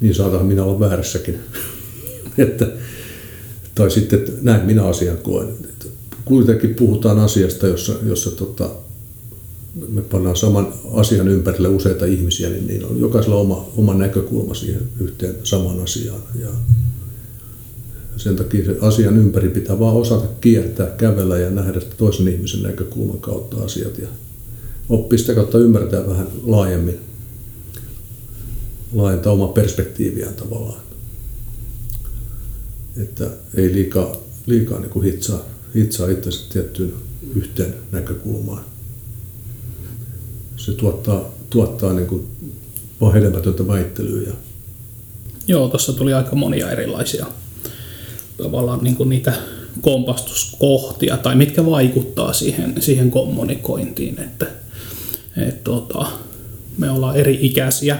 niin saatan minä olla väärässäkin. [laughs] että, tai sitten, että näin minä asian koen. Kuitenkin puhutaan asiasta, jossa, jossa tota, me pannaan saman asian ympärille useita ihmisiä, niin, niin on jokaisella oma, oma näkökulma siihen yhteen samaan asiaan. Ja sen takia se asian ympäri pitää vaan osata kiertää, kävellä ja nähdä toisen ihmisen näkökulman kautta asiat ja oppia sitä kautta ymmärtää vähän laajemmin laajentaa omaa perspektiiviään tavallaan. Että ei liikaa, liikaa niin kuin hitsaa, hitsaa itsensä tiettyyn yhteen näkökulmaan. Se tuottaa, tuottaa niin kuin vaan hedelmätöntä väittelyä. Ja... Joo, tuossa tuli aika monia erilaisia tavallaan niin kuin niitä kompastuskohtia tai mitkä vaikuttaa siihen, siihen kommunikointiin, että et, tota, me ollaan eri ikäisiä,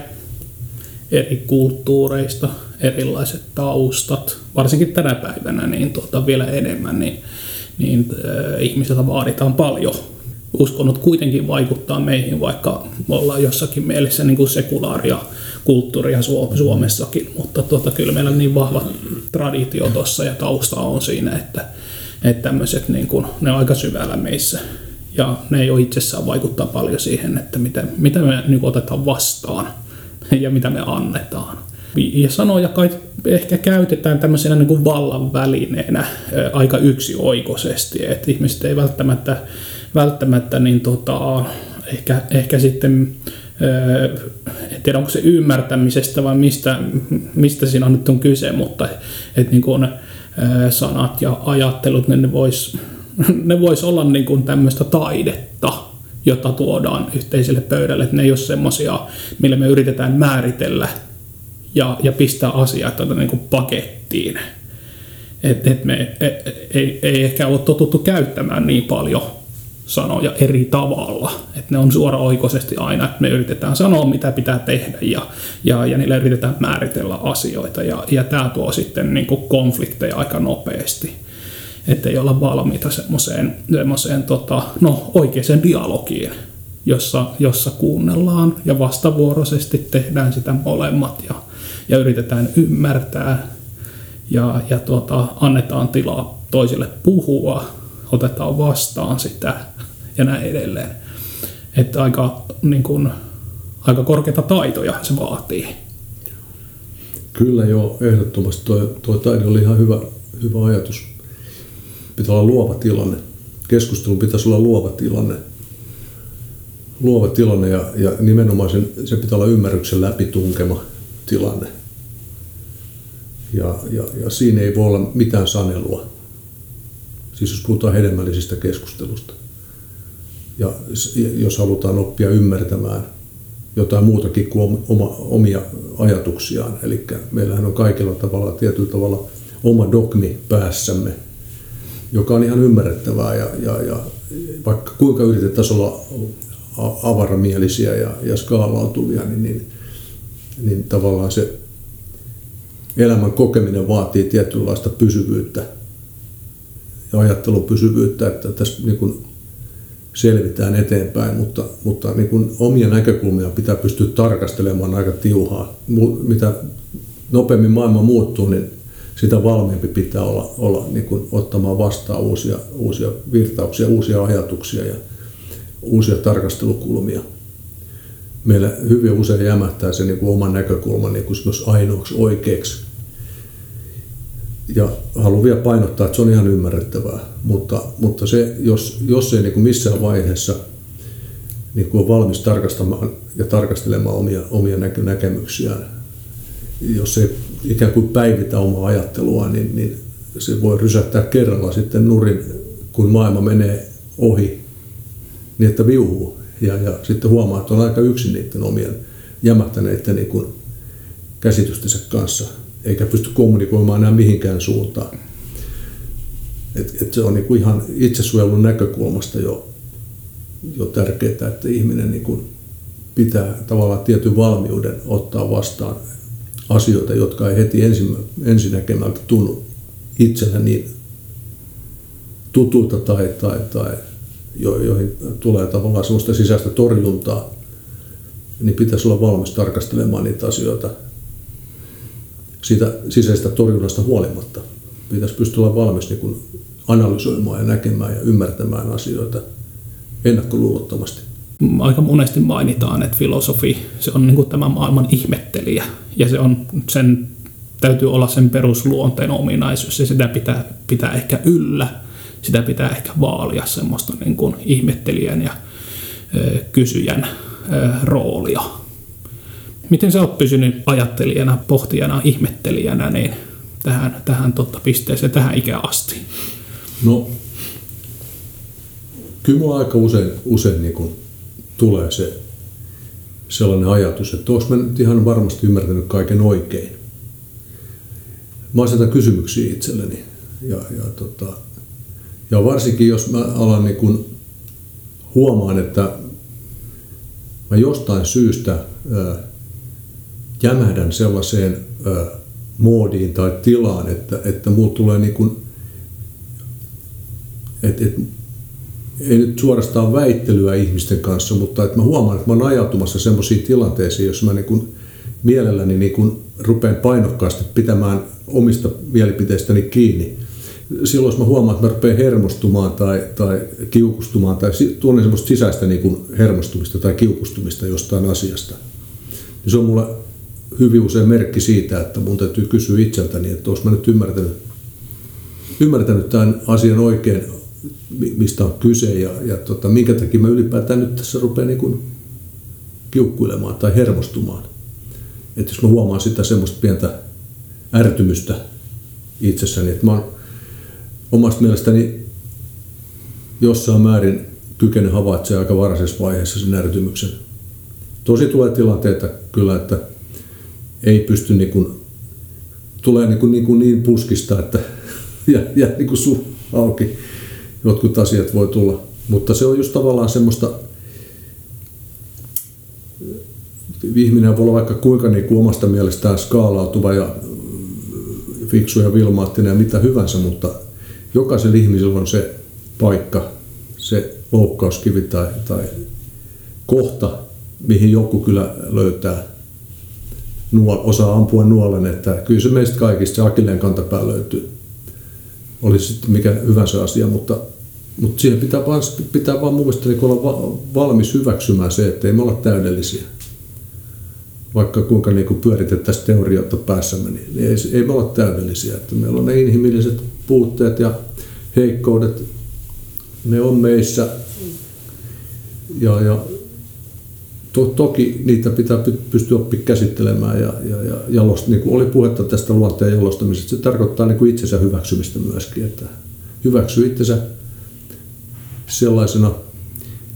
eri kulttuureista, erilaiset taustat, varsinkin tänä päivänä niin tuota, vielä enemmän, niin, niin äh, ihmisiltä vaaditaan paljon. Uskonnot kuitenkin vaikuttaa meihin, vaikka ollaan jossakin mielessä niin kuin sekulaaria kulttuuria Suomessakin, mutta tuota, kyllä meillä on niin vahva traditio tuossa ja tausta on siinä, että, että tämmöiset niin kuin, ne on aika syvällä meissä. Ja ne ei ole itsessään vaikuttaa paljon siihen, että mitä, mitä me niin otetaan vastaan [laughs] ja mitä me annetaan. Ja sanoja kai ehkä käytetään tämmöisenä niin kuin vallan välineenä aika yksioikoisesti, että ihmiset ei välttämättä, välttämättä niin tota, ehkä, ehkä sitten en tiedä onko se ymmärtämisestä vai mistä, mistä siinä nyt on kyse, mutta että niin kuin, sanat ja ajattelut, niin ne vois, [laughs] ne vois olla niin kuin tämmöistä taidetta, jota tuodaan yhteiselle pöydälle. Että ne ei ole semmoisia, millä me yritetään määritellä ja, ja pistää asiat niin kuin pakettiin. Et, et me ei, ei, ei ehkä ole totuttu käyttämään niin paljon sanoja eri tavalla. Että ne on suoraoikoisesti aina, että me yritetään sanoa, mitä pitää tehdä ja, ja, ja niillä yritetään määritellä asioita. Ja, ja tämä tuo sitten niin kuin konflikteja aika nopeasti ettei olla valmiita semmoiseen, semmoiseen tota, no, oikeaan dialogiin, jossa, jossa kuunnellaan ja vastavuoroisesti tehdään sitä molemmat ja, ja yritetään ymmärtää ja, ja tota, annetaan tilaa toisille puhua, otetaan vastaan sitä ja näin edelleen. Että aika, niin kun, aika korkeita taitoja se vaatii. Kyllä joo, ehdottomasti tuo, tuo taide oli ihan hyvä, hyvä ajatus pitää olla luova tilanne. Keskustelun pitäisi olla luova tilanne. Luova tilanne ja, ja nimenomaan sen, se pitää olla ymmärryksen läpitunkema tilanne. Ja, ja, ja siinä ei voi olla mitään sanelua. Siis jos puhutaan hedelmällisistä keskustelusta. Ja jos halutaan oppia ymmärtämään jotain muutakin kuin oma, omia ajatuksiaan. Eli meillähän on kaikilla tavalla tietyllä tavalla oma dogmi päässämme, joka on ihan ymmärrettävää ja, ja, ja vaikka kuinka yritettäisiin olla avaramielisiä ja, ja skaalautuvia, niin, niin, niin tavallaan se elämän kokeminen vaatii tietynlaista pysyvyyttä ja ajattelun pysyvyyttä, että tässä niin kuin selvitään eteenpäin, mutta, mutta niin kuin omia näkökulmia pitää pystyä tarkastelemaan aika tiuhaa. Mitä nopeammin maailma muuttuu, niin sitä valmiimpi pitää olla, olla niin kuin ottamaan vastaan uusia, uusia virtauksia, uusia ajatuksia ja uusia tarkastelukulmia. Meillä hyvin usein jämähtää se niin kuin oman näkökulman niin kuin ainoaksi oikeaksi. Ja haluan vielä painottaa, että se on ihan ymmärrettävää, mutta, mutta se, jos, jos ei niin kuin missään vaiheessa niin kuin on valmis tarkastamaan ja tarkastelemaan omia, omia näkemyksiään, jos ei ikään kuin päivitä omaa ajattelua, niin, niin se voi rysähtää kerralla sitten nurin, kun maailma menee ohi, niin että viuhuu. Ja, ja sitten huomaa, että on aika yksin niiden omien jämähtäneiden niin kuin käsitystensä kanssa, eikä pysty kommunikoimaan enää mihinkään suuntaan. Et, et se on niin kuin ihan itsesuojelun näkökulmasta jo, jo tärkeää, että ihminen niin kuin pitää tavallaan tietyn valmiuden ottaa vastaan asioita, jotka ei heti ensinäkemältä tunnu itsellä niin tutulta tai, tai, tai jo, joihin tulee tavallaan sellaista sisäistä torjuntaa, niin pitäisi olla valmis tarkastelemaan niitä asioita siitä sisäisestä torjunnasta huolimatta. Pitäisi pystyä olla valmis niin kuin analysoimaan ja näkemään ja ymmärtämään asioita ennakkoluulottomasti aika monesti mainitaan, että filosofi se on niin kuin tämä maailman ihmettelijä ja se on, sen täytyy olla sen perusluonteen ominaisuus ja sitä pitää, pitää ehkä yllä, sitä pitää ehkä vaalia semmoista niin kuin ihmettelijän ja ö, kysyjän ö, roolia. Miten sä oot pysynyt ajattelijana, pohtijana, ihmettelijänä niin tähän, tähän totta pisteeseen, tähän ikään asti? No, kyllä mulla aika usein, usein niin kuin tulee se sellainen ajatus, että onko mä nyt ihan varmasti ymmärtänyt kaiken oikein. Mä asetan kysymyksiä itselleni. Ja, ja, tota, ja varsinkin jos mä alan niin kun huomaan, että mä jostain syystä ää, jämähdän sellaiseen ää, moodiin tai tilaan, että, että mulla tulee niin kun, että, että ei nyt suorastaan väittelyä ihmisten kanssa, mutta että mä huomaan, että mä oon ajautumassa semmoisiin tilanteisiin, joissa mä niin kuin mielelläni niin kuin rupean painokkaasti pitämään omista mielipiteistäni kiinni. Silloin jos mä huomaan, että mä rupean hermostumaan tai, tai kiukustumaan tai tunnen semmoista sisäistä niin kuin hermostumista tai kiukustumista jostain asiasta, niin se on mulle hyvin usein merkki siitä, että mun täytyy kysyä itseltäni, että onko mä nyt ymmärtänyt, ymmärtänyt tämän asian oikein mistä on kyse ja, ja tota, minkä takia mä ylipäätään nyt tässä rupean niin kiukkuilemaan tai hermostumaan. Että jos mä huomaan sitä semmoista pientä ärtymystä itsessäni, että mä oon omasta mielestäni jossain määrin kykenen havaitsemaan aika varhaisessa vaiheessa sen ärtymyksen. Tosi tulee tilanteita kyllä, että ei pysty niin kuin, tulee niin, kuin, niin, kuin niin puskista, että [laughs] ja, ja niin kuin suu auki jotkut asiat voi tulla. Mutta se on just tavallaan semmoista, ihminen voi olla vaikka kuinka niin kuin omasta mielestään skaalautuva ja fiksu ja vilmaattinen ja mitä hyvänsä, mutta jokaisella ihmisellä on se paikka, se loukkauskivi tai, tai kohta, mihin joku kyllä löytää, nuol, osaa ampua nuolen, että kyllä se meistä kaikista se akilleen kantapää löytyy olisi sitten mikä hyvänsä asia, mutta, mutta siihen pitää vaan, pitää vaan mun mielestä niin olla valmis hyväksymään se, että ei me olla täydellisiä. Vaikka kuinka niin kuin pyöritettäisiin teorioita päässämme, niin ei, ei me olla täydellisiä. Että meillä on ne inhimilliset puutteet ja heikkoudet, ne on meissä. Ja, ja to, toki niitä pitää pystyä oppimaan käsittelemään ja, ja, ja jalost, niin kuin oli puhetta tästä luonteen jalostamisesta, se tarkoittaa niin kuin itsensä hyväksymistä myöskin, että hyväksyy itsensä sellaisena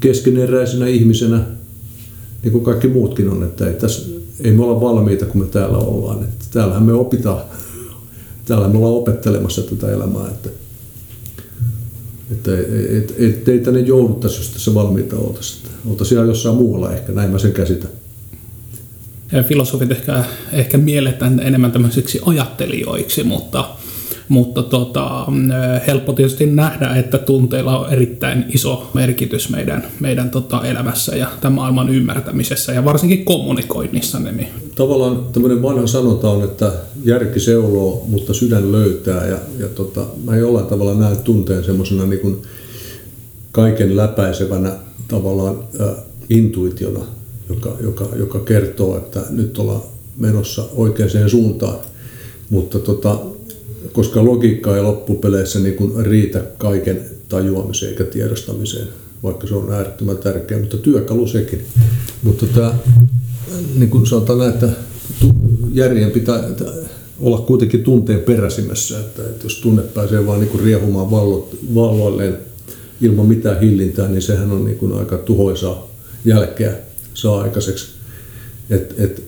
keskeneräisenä ihmisenä, niin kuin kaikki muutkin on, että ei, tässä, ei me olla valmiita, kun me täällä ollaan. Että täällähän me opitaan, täällä me ollaan opettelemassa tätä elämää, että, että et, et, et, ei tänne jouduttaisi, jos tässä valmiita oltaisiin. Oltaisiin ihan jossain muualla ehkä, näin mä sen käsitän. Ja filosofit ehkä, ehkä mielletään enemmän tämmöisiksi ajattelijoiksi, mutta mutta tota, helppo tietysti nähdä, että tunteilla on erittäin iso merkitys meidän, meidän tota elämässä ja tämän maailman ymmärtämisessä ja varsinkin kommunikoinnissa. Niin. Tavallaan tämmöinen vanha sanonta on, että järki seuloo, mutta sydän löytää ja, ja tota, mä jollain tavalla näen tunteen semmoisena niin kaiken läpäisevänä tavallaan äh, intuitiona, joka, joka, joka kertoo, että nyt ollaan menossa oikeaan suuntaan. Mutta tota, koska logiikka ei loppupeleissä niin kuin riitä kaiken tajuamiseen eikä tiedostamiseen, vaikka se on äärettömän tärkeä, mutta työkalu sekin. Mutta tämä, niin kuin sanotaan näin, että järjen pitää olla kuitenkin tunteen peräsimessä, että, että jos tunne pääsee vaan niin riehumaan valloilleen ilman mitään hillintää, niin sehän on niin kuin aika tuhoisaa jälkeä saa aikaiseksi. Et, et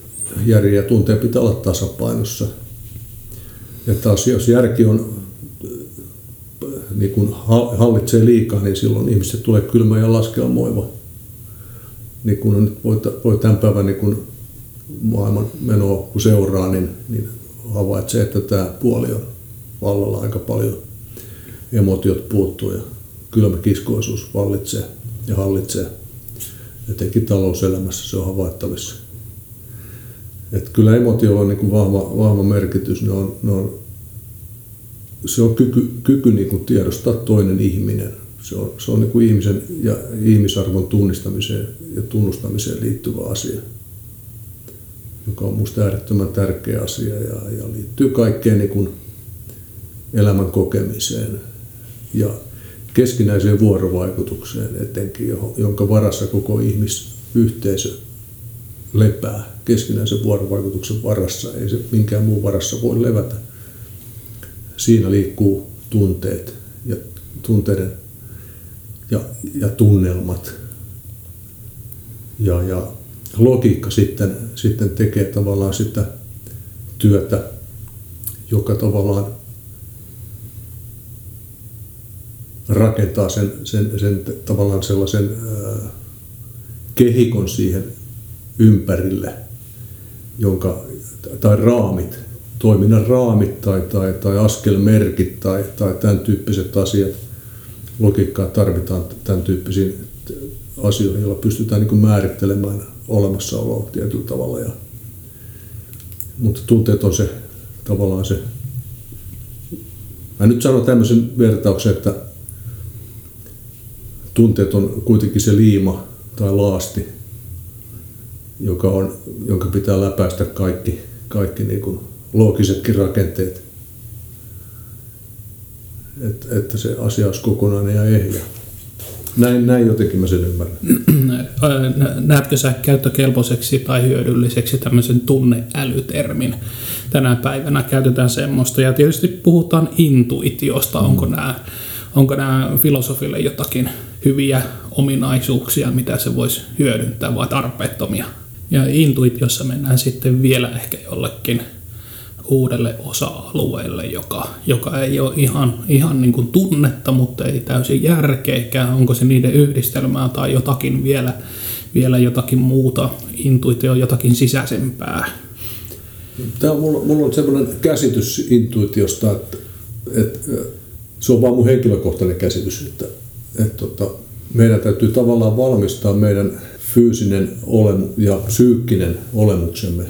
järjen ja tunteen pitää olla tasapainossa ja taas jos järki on, niin kun hallitsee liikaa, niin silloin ihmiset tulee kylmä ja laskelmoiva. Niin kun nyt voi, voi tämän päivän niin kun maailman menoa kun seuraa, niin, niin havaitsee, että tämä puoli on vallalla aika paljon. Emotiot puuttuu ja kylmä kiskoisuus vallitsee ja hallitsee. Etenkin talouselämässä se on havaittavissa. Että kyllä emotiolla on niin vahva, vahva merkitys. Ne on, ne on, se on kyky, kyky niin kuin tiedostaa toinen ihminen. Se on, se on niin kuin ihmisen ja ihmisarvon tunnistamiseen ja tunnustamiseen liittyvä asia, joka on minusta äärettömän tärkeä asia ja, ja liittyy kaikkeen niin kuin elämän kokemiseen ja keskinäiseen vuorovaikutukseen etenkin, jonka varassa koko ihmisyhteisö lepää keskinäisen vuorovaikutuksen varassa, ei se minkään muun varassa voi levätä. Siinä liikkuu tunteet ja tunteiden ja, ja tunnelmat. Ja, ja logiikka sitten, sitten tekee tavallaan sitä työtä, joka tavallaan rakentaa sen, sen, sen tavallaan sellaisen ää, kehikon siihen ympärille, jonka, tai raamit, toiminnan raamit tai, tai, tai askelmerkit tai, tai tämän tyyppiset asiat. Logiikkaa tarvitaan tämän tyyppisiin asioihin, joilla pystytään niin määrittelemään olemassaoloa tietyllä tavalla. Ja, mutta tunteet on se tavallaan se. Mä nyt sanon tämmöisen vertauksen, että tunteet on kuitenkin se liima tai laasti, joka on, jonka pitää läpäistä kaikki, kaikki niin kuin loogisetkin rakenteet, että, että se asia olisi kokonainen ja ehjä. Näin, näin jotenkin mä sen ymmärrän. Näetkö sä käyttökelpoiseksi tai hyödylliseksi tämmöisen tunneälytermin? Tänä päivänä käytetään semmoista ja tietysti puhutaan intuitiosta. Mm. Onko nämä onko nämä filosofille jotakin hyviä ominaisuuksia, mitä se voisi hyödyntää vai tarpeettomia? Ja intuitiossa mennään sitten vielä ehkä jollekin uudelle osa-alueelle, joka, joka ei ole ihan, ihan niin kuin tunnetta, mutta ei täysin järkeäkään. Onko se niiden yhdistelmää tai jotakin vielä, vielä jotakin muuta, intuitio jotakin sisäisempää. Tämä mulla, mulla on sellainen käsitys intuitiosta, että, että se on vaan mun henkilökohtainen käsitys, että, että, että tota, meidän täytyy tavallaan valmistaa meidän fyysinen olemu ja psyykkinen olemuksemme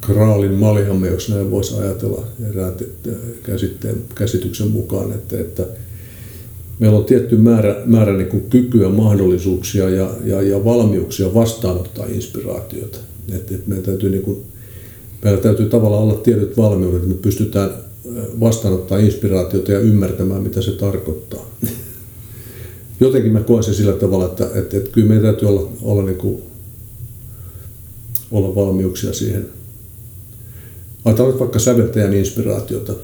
kraalin maljamme, jos näin voisi ajatella erään käsitteen, käsityksen mukaan, että, että meillä on tietty määrä, määrä niin kuin kykyä, mahdollisuuksia ja, ja, ja valmiuksia vastaanottaa inspiraatiota. Että, että meidän täytyy niin kuin, meillä täytyy tavallaan olla tietyt valmiudet, että me pystytään vastaanottaa inspiraatiota ja ymmärtämään, mitä se tarkoittaa jotenkin mä koen sen sillä tavalla, että, että, että kyllä meidän täytyy olla, olla, niin kuin, olla valmiuksia siihen. Ajatellaan nyt vaikka säveltäjän inspiraatiota.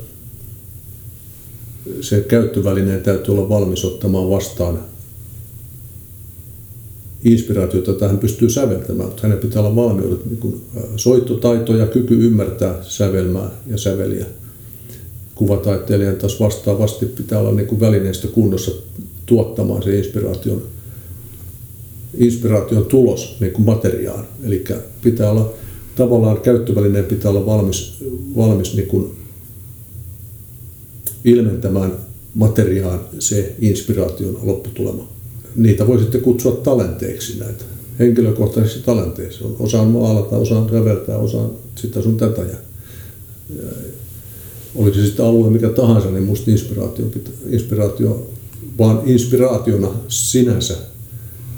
Se käyttövälineen täytyy olla valmis ottamaan vastaan inspiraatiota, jota hän pystyy säveltämään, mutta hänen pitää olla valmiudet, niin kuin soittotaito ja kyky ymmärtää sävelmää ja säveliä. Kuvataiteilijan taas vastaavasti pitää olla niin kuin välineistö kunnossa tuottamaan se inspiraation, inspiraation tulos niin kuin materiaan. Eli pitää olla tavallaan käyttövälineen pitää olla valmis, valmis niin kuin ilmentämään materiaan se inspiraation lopputulema. Niitä voi sitten kutsua talenteiksi näitä, henkilökohtaisiksi talenteiksi. Osaan maalata, osaan säveltää, osaan sitä sun tätä. Ja, ja oli se sitten alue mikä tahansa, niin musta inspiraatio, inspiraatio vaan inspiraationa sinänsä,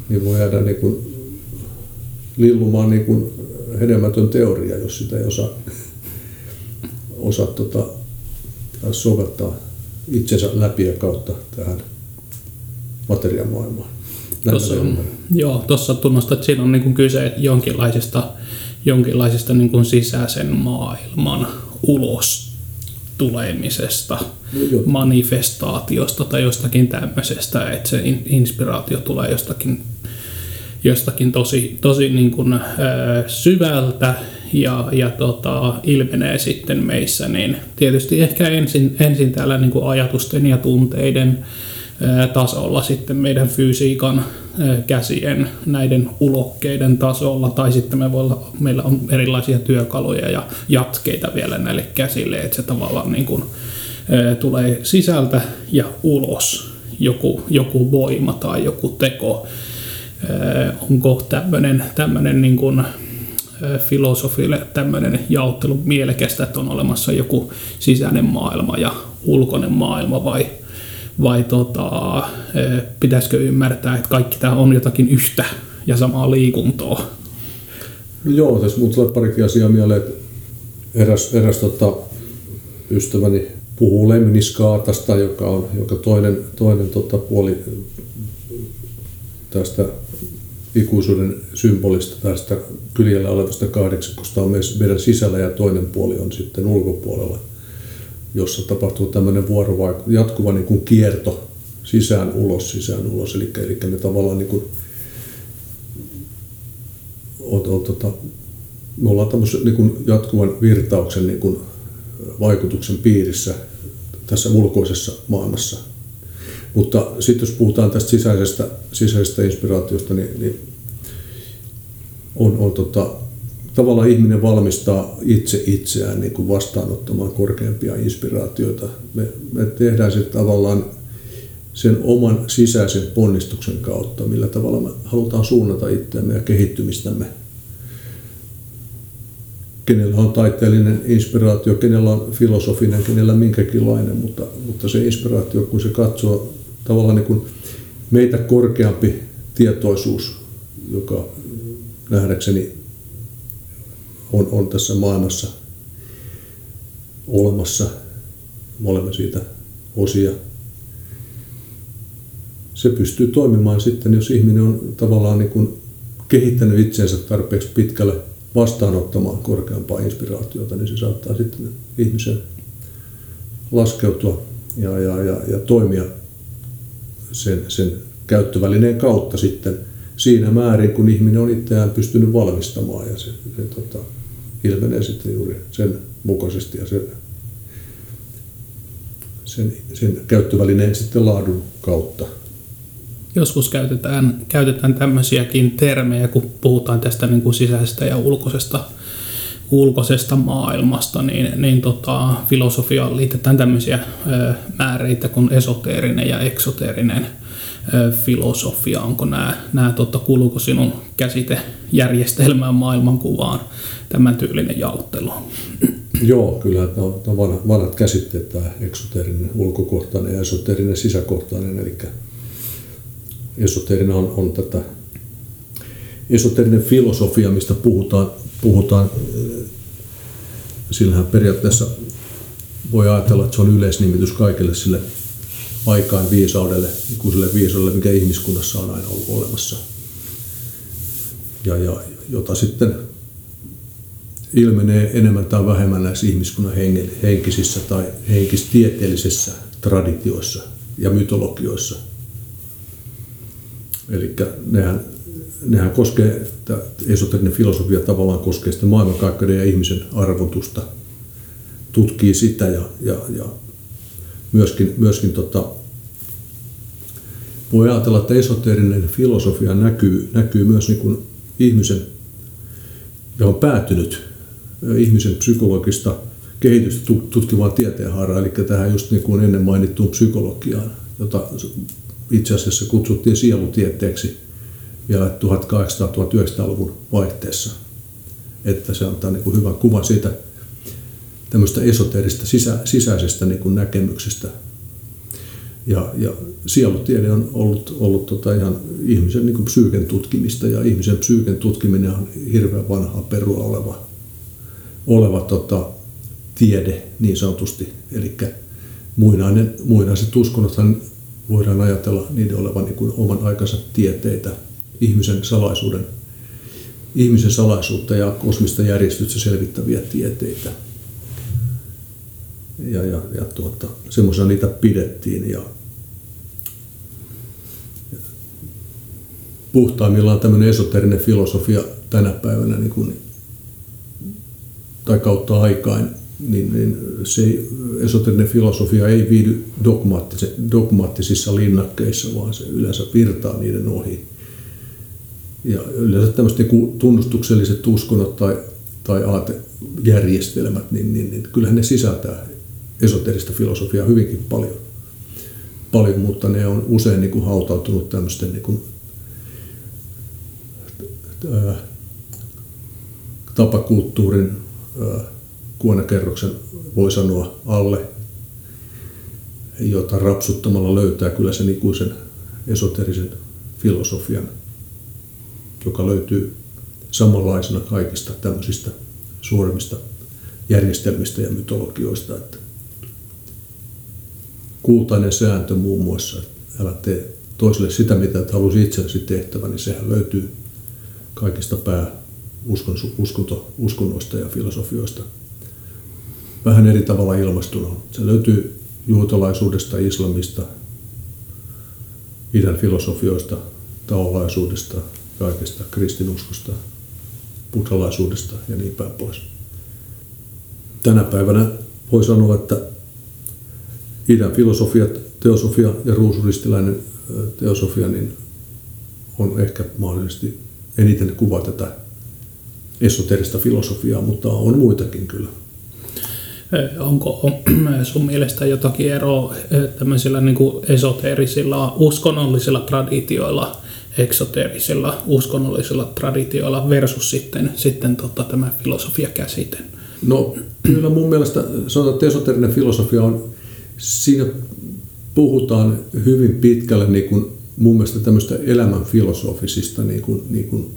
niin voi jäädä niin kuin lillumaan niin kuin hedelmätön teoria, jos sitä ei osaa, osaa tota, soveltaa itsensä läpi ja kautta tähän materiaalimaailmaan. Tuossa, joo, tuossa tunnustat, että siinä on niin kuin kyse jonkinlaisesta, jonkinlaisesta niin kuin sisäisen maailman ulos tulemisesta, no, manifestaatiosta tai jostakin tämmöisestä, että se inspiraatio tulee jostakin, jostakin tosi, tosi niin kuin, äh, syvältä ja, ja tota, ilmenee sitten meissä, niin tietysti ehkä ensin, ensin täällä niin kuin ajatusten ja tunteiden tasolla sitten meidän fysiikan käsien näiden ulokkeiden tasolla, tai sitten me voi olla, meillä on erilaisia työkaluja ja jatkeita vielä näille käsille, että se tavallaan niin kuin, tulee sisältä ja ulos joku, joku voima tai joku teko. Onko tämmöinen, tämmöinen niin kuin, filosofille tämmöinen jaottelu mielekästä, että on olemassa joku sisäinen maailma ja ulkoinen maailma vai, vai tota, pitäisikö ymmärtää, että kaikki tämä on jotakin yhtä ja samaa liikuntoa? No joo, tässä muut tulee parikin asiaa mieleen, että eräs, eräs tota, ystäväni puhuu lemniskaatasta, joka on joka toinen, toinen tota, puoli tästä ikuisuuden symbolista tästä kyljellä olevasta kahdeksakosta on meidän sisällä ja toinen puoli on sitten ulkopuolella, jossa tapahtuu tämmöinen vuorovaik- jatkuva niin kuin kierto sisään ulos, sisään ulos. Eli, eli me tavallaan niin kuin, on, on, tota, me ollaan tämmöisen niin kuin jatkuvan virtauksen niin kuin vaikutuksen piirissä tässä ulkoisessa maailmassa. Mutta sitten jos puhutaan tästä sisäisestä, sisäisestä inspiraatiosta, niin, niin on, on tota, tavallaan ihminen valmistaa itse itseään niin kuin vastaanottamaan korkeampia inspiraatioita. Me, me tehdään se tavallaan sen oman sisäisen ponnistuksen kautta, millä tavalla me halutaan suunnata itseämme ja kehittymistämme. Kenellä on taiteellinen inspiraatio, kenellä on filosofinen, kenellä minkäkinlainen, mutta, mutta se inspiraatio, kun se katsoo tavallaan niin kuin meitä korkeampi tietoisuus, joka nähdäkseni on, on tässä maailmassa olemassa. Me olemme siitä osia. Se pystyy toimimaan sitten, jos ihminen on tavallaan niin kuin kehittänyt itsensä tarpeeksi pitkälle vastaanottamaan korkeampaa inspiraatiota, niin se saattaa sitten ihmisen laskeutua ja, ja, ja, ja toimia sen, sen käyttövälineen kautta sitten siinä määrin, kun ihminen on itseään pystynyt valmistamaan ja se, se tota, ilmenee sitten juuri sen mukaisesti ja sen, sen, sen käyttövälineen sitten laadun kautta. Joskus käytetään, käytetään tämmöisiäkin termejä, kun puhutaan tästä niin kuin sisäisestä ja ulkoisesta, ulkoisesta maailmasta, niin, niin tota, filosofiaan liitetään tämmöisiä ö, määreitä kuin esoteerinen ja eksoteerinen filosofia, onko nämä, nämä totta, kuuluuko sinun käsitejärjestelmään maailmankuvaan tämän tyylinen jaottelu? Joo, kyllä että on, on vanhat, vanhat käsitteet, tämä eksoteerinen ulkokohtainen ja esoteerinen sisäkohtainen, eli esoteerinen on, on tätä esoteerinen filosofia, mistä puhutaan, puhutaan sillähän periaatteessa voi ajatella, että se on yleisnimitys kaikille sille aikaan viisaudelle, ikuiselle viisaudelle, mikä ihmiskunnassa on aina ollut olemassa. Ja, ja jota sitten ilmenee enemmän tai vähemmän näissä ihmiskunnan henkisissä tai henkistieteellisissä traditioissa ja mytologioissa. Eli nehän nehän koskee, tämä esoterinen filosofia tavallaan koskee sitä maailmankaikkeuden ja ihmisen arvotusta, tutkii sitä ja, ja, ja myöskin, myöskin tota, voi ajatella, että esoterinen filosofia näkyy, näkyy myös niin kuin ihmisen ja on päätynyt ihmisen psykologista kehitystä tutkivaan tieteenhaaraan, eli tähän just niin kuin ennen mainittuun psykologiaan, jota itse asiassa kutsuttiin sielutieteeksi vielä 1800-1900-luvun vaihteessa. Että se antaa niin kuin hyvän kuvan siitä tämmöistä esoteerista sisä, sisäisestä niin kuin näkemyksestä. Ja, ja sielutiede on ollut, ollut tota ihan ihmisen niin kuin psyyken tutkimista ja ihmisen psyyken tutkiminen on hirveän vanhaa perua oleva, oleva tota, tiede niin sanotusti. Eli muinainen, muinaiset uskonnothan voidaan ajatella niiden olevan niin kuin oman aikansa tieteitä, ihmisen salaisuuden, ihmisen salaisuutta ja kosmista järjestystä selvittäviä tieteitä. Ja, ja, ja tuota, semmoisena niitä pidettiin. Ja, puhtaimmillaan tämmöinen esoterinen filosofia tänä päivänä niin kuin, tai kautta aikain niin, niin se esoterinen filosofia ei viidy dogmaattisissa linnakkeissa, vaan se yleensä virtaa niiden ohi. Ja yleensä tämmöiset niin tunnustukselliset uskonnot tai, tai aatejärjestelmät, niin, niin, niin kyllähän ne sisältää esoterista filosofiaa hyvinkin paljon. paljon mutta ne on usein niin kuin hautautunut tämmöisten niin kuin, ää, tapakulttuurin ää, kuonakerroksen voi sanoa alle, jota rapsuttamalla löytää kyllä sen ikuisen esoterisen filosofian, joka löytyy samanlaisena kaikista tämmöisistä suuremmista järjestelmistä ja mytologioista. Että kultainen sääntö muun muassa, että älä tee toiselle sitä, mitä et halusi itsellesi tehtävä, niin sehän löytyy kaikista pää uskonto, uskonnoista ja filosofioista vähän eri tavalla ilmastuna. Se löytyy juutalaisuudesta, islamista, idän filosofioista, taolaisuudesta, kaikesta kristinuskosta, buddhalaisuudesta ja niin päin pois. Tänä päivänä voi sanoa, että idän filosofia, teosofia ja ruusuristiläinen teosofia niin on ehkä mahdollisesti eniten kuva tätä esoterista filosofiaa, mutta on muitakin kyllä. Onko sun mielestä jotakin eroa tämmöisillä niin kuin esoteerisilla uskonnollisilla traditioilla, eksoteerisilla uskonnollisilla traditioilla versus sitten, sitten tota, tämä filosofia-käsite? No kyllä mun mielestä sanotaan, että esoterinen filosofia on, siinä puhutaan hyvin pitkälle niin kuin mun mielestä tämmöistä elämän filosofisista niin kuin, niin kuin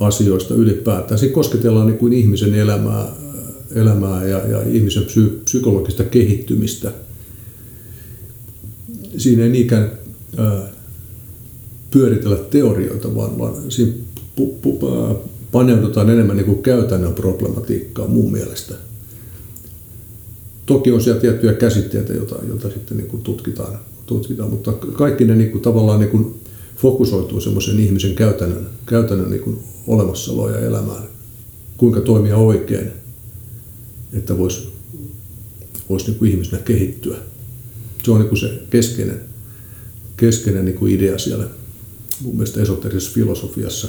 asioista ylipäätään. Siinä kosketellaan niin kuin ihmisen elämää elämää ja, ja ihmisen psy, psykologista kehittymistä. Siinä ei niinkään ää, pyöritellä teorioita, vaan, vaan siinä pu, pu, ää, paneudutaan enemmän niin kuin käytännön problematiikkaa mun mielestä. Toki on siellä tiettyjä käsitteitä, joita, joita sitten niin kuin tutkitaan, tutkitaan, mutta kaikki ne niin kuin tavallaan niin kuin fokusoituu semmoisen ihmisen käytännön, käytännön niin kuin ja elämään, kuinka toimia oikein – että voisi vois niin kuin ihmisenä kehittyä. Se on niin kuin se keskeinen, keskeinen niin kuin idea siellä mun mielestä esoterisessa filosofiassa.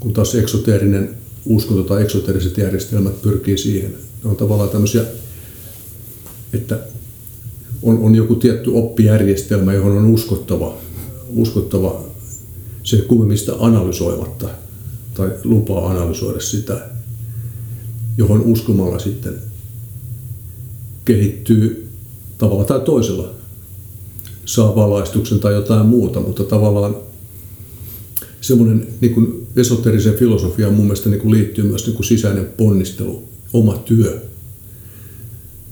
Kun taas eksoteerinen uskonto tai eksoteriset järjestelmät pyrkii siihen. Ne on tavallaan tämmöisiä, että on, on joku tietty oppijärjestelmä, johon on uskottava, uskottava se kummemmista analysoimatta tai lupaa analysoida sitä johon uskomalla sitten kehittyy tavalla tai toisella. Saa valaistuksen tai jotain muuta, mutta tavallaan semmoinen niin kuin esoterisen filosofiaan mun mielestä niin kuin liittyy myös niin kuin sisäinen ponnistelu, oma työ.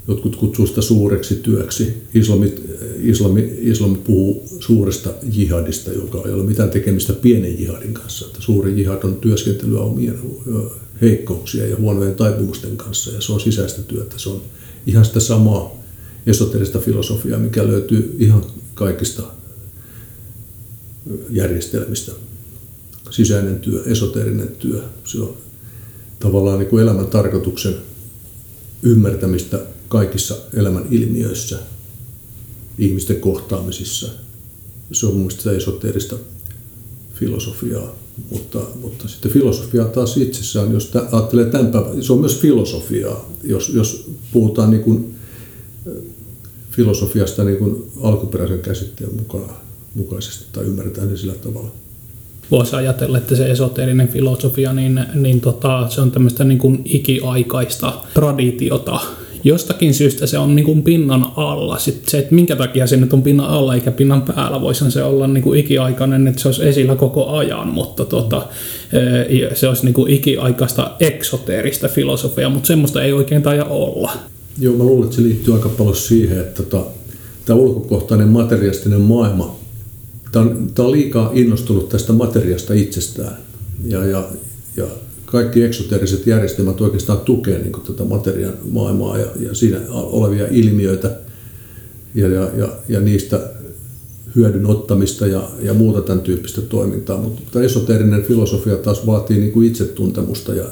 Jotkut kutsuu sitä suureksi työksi. Islami, islami, islami puhuu suuresta jihadista, joka ei ole mitään tekemistä pienen jihadin kanssa. Että suuri jihad on työskentelyä omien heikkouksia ja huonojen taipumusten kanssa ja se on sisäistä työtä. Se on ihan sitä samaa esoterista filosofiaa, mikä löytyy ihan kaikista järjestelmistä. Sisäinen työ, esoterinen työ, se on tavallaan niin kuin elämän tarkoituksen ymmärtämistä kaikissa elämän ilmiöissä, ihmisten kohtaamisissa. Se on mun mielestä esoteerista filosofiaa. Mutta, mutta sitten filosofiaa taas itsessään, jos tä, ajattelee tämän päivän, se on myös filosofiaa, jos, jos puhutaan niin kuin filosofiasta niin kuin alkuperäisen käsitteen mukaan, mukaisesti tai ymmärretään se sillä tavalla. Voisi ajatella, että se esoteerinen filosofia, niin, niin tota, se on tämmöistä niin kuin ikiaikaista traditiota, jostakin syystä se on niin kuin pinnan alla. Sitten se, että minkä takia se nyt on pinnan alla eikä pinnan päällä, voisi se olla niin kuin ikiaikainen, että se olisi esillä koko ajan, mutta tota, se olisi niin kuin ikiaikaista eksoteerista filosofiaa, mutta semmoista ei oikein taida olla. Joo, mä luulen, että se liittyy aika paljon siihen, että tota, tämä ulkokohtainen materialistinen maailma, tämä on, on liikaa innostunut tästä materiasta itsestään. Ja, ja, ja kaikki eksoteriset järjestelmät oikeastaan tukee niin tätä materian maailmaa ja, ja siinä olevia ilmiöitä ja, ja, ja, ja niistä hyödyn ottamista ja, ja muuta tämän tyyppistä toimintaa. Mutta esoterinen filosofia taas vaatii niin kuin itsetuntemusta ja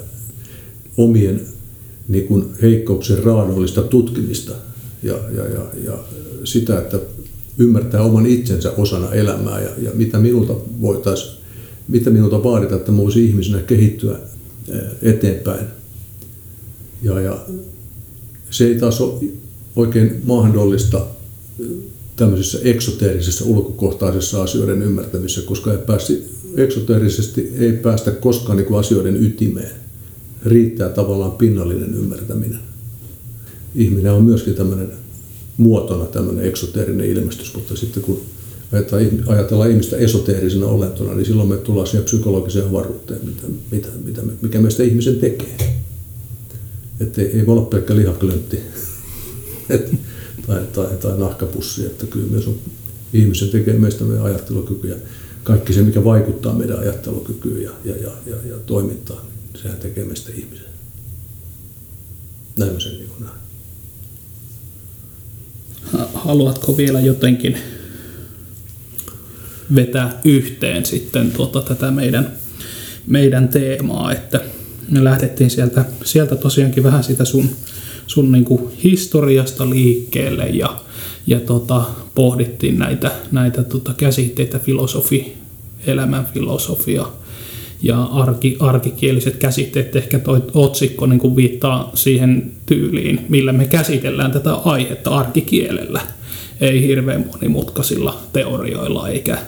omien niin kuin heikkouksien raadollista tutkimista ja, ja, ja, ja sitä, että ymmärtää oman itsensä osana elämää ja, ja mitä minulta voitaisiin, mitä minulta vaaditaan, että voisi ihmisenä kehittyä eteenpäin. Ja, ja se ei taas ole oikein mahdollista tämmöisessä eksoteerisessa ulkokohtaisessa asioiden ymmärtämisessä, koska ei pääsi, eksoteerisesti ei päästä koskaan niin kuin asioiden ytimeen. Riittää tavallaan pinnallinen ymmärtäminen. Ihminen on myöskin tämmöinen muotona tämmöinen eksoteerinen ilmestys, mutta sitten kun ajatellaan ihmistä esoteerisena olentona, niin silloin me tullaan siihen psykologiseen avaruuteen, mitä, mitä, mitä, mikä meistä ihmisen tekee. Että ei, ei voi olla pelkkä lihaklöntti [laughs] tai, tai, tai nahkapussi, että kyllä myös on, ihmisen tekee meistä meidän ajattelukyky ja kaikki se, mikä vaikuttaa meidän ajattelukykyyn ja, ja, ja, ja, ja toimintaan, niin sehän tekee meistä ihmisen. Näin mä sen niin näen. Haluatko vielä jotenkin vetää yhteen sitten tuota, tätä meidän, meidän teemaa, että me lähdettiin sieltä, sieltä tosiaankin vähän sitä sun, sun niin kuin historiasta liikkeelle ja, ja tota, pohdittiin näitä, näitä tota käsitteitä, filosofi, elämän filosofia ja arki, arkikieliset käsitteet. Ehkä toi otsikko niin kuin viittaa siihen tyyliin, millä me käsitellään tätä aihetta arkikielellä ei hirveän monimutkaisilla teorioilla eikä,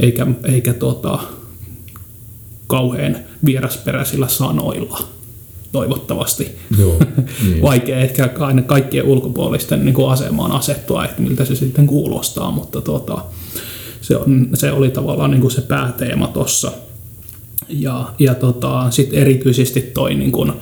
eikä, eikä tota, kauhean vierasperäisillä sanoilla toivottavasti. Joo, [laughs] niin. Vaikea ehkä aina kaikkien ulkopuolisten niin kuin asemaan asettua, että miltä se sitten kuulostaa, mutta tota, se, on, se oli tavallaan niin kuin se pääteema tuossa. Ja, ja tota, sitten erityisesti toi niin kuin,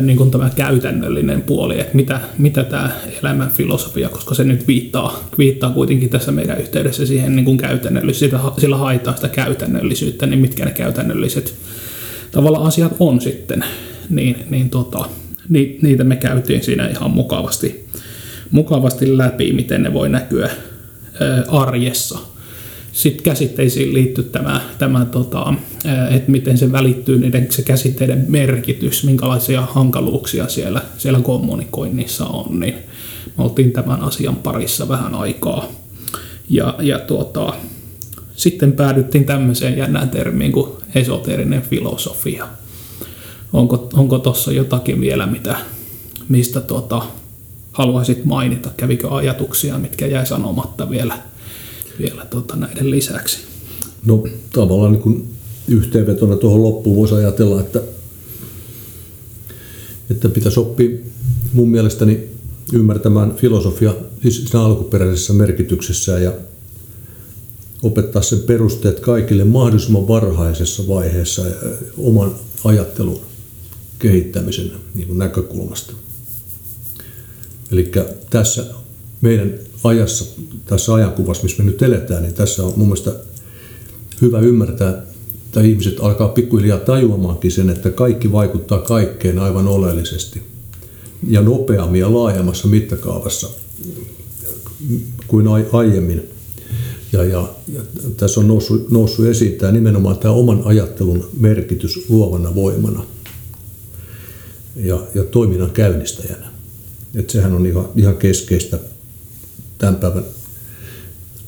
niin kuin tämä käytännöllinen puoli, että mitä, mitä tämä elämän filosofia, koska se nyt viittaa, viittaa kuitenkin tässä meidän yhteydessä siihen niin kuin käytännöllisyyttä, sillä haetaan sitä käytännöllisyyttä, niin mitkä ne käytännölliset tavalla asiat on sitten, niin, niin tota, niitä me käytiin siinä ihan mukavasti, mukavasti läpi, miten ne voi näkyä arjessa sitten käsitteisiin liittyy tämä, tämä tota, että miten se välittyy niiden se käsitteiden merkitys, minkälaisia hankaluuksia siellä, siellä kommunikoinnissa on, niin me oltiin tämän asian parissa vähän aikaa. Ja, ja tuota, sitten päädyttiin tämmöiseen jännään termiin kuin esoterinen filosofia. Onko, onko tuossa jotakin vielä, mitä, mistä tuota, haluaisit mainita? Kävikö ajatuksia, mitkä jäi sanomatta vielä vielä tota, näiden lisäksi? No tavallaan niin kuin yhteenvetona tuohon loppuun voisi ajatella, että, että pitäisi oppia mun mielestäni ymmärtämään filosofia siis siinä alkuperäisessä merkityksessä ja opettaa sen perusteet kaikille mahdollisimman varhaisessa vaiheessa oman ajattelun kehittämisen niin näkökulmasta. Eli tässä meidän ajassa, tässä ajankuvassa, missä me nyt eletään, niin tässä on mun mielestä hyvä ymmärtää, että ihmiset alkaa pikkuhiljaa tajuamaankin sen, että kaikki vaikuttaa kaikkeen aivan oleellisesti ja nopeammin ja laajemmassa mittakaavassa kuin aiemmin. Ja, ja, ja tässä on noussut, noussut esiin tämä nimenomaan tämä oman ajattelun merkitys luovana voimana ja, ja toiminnan käynnistäjänä. Et sehän on ihan, ihan keskeistä tämän päivän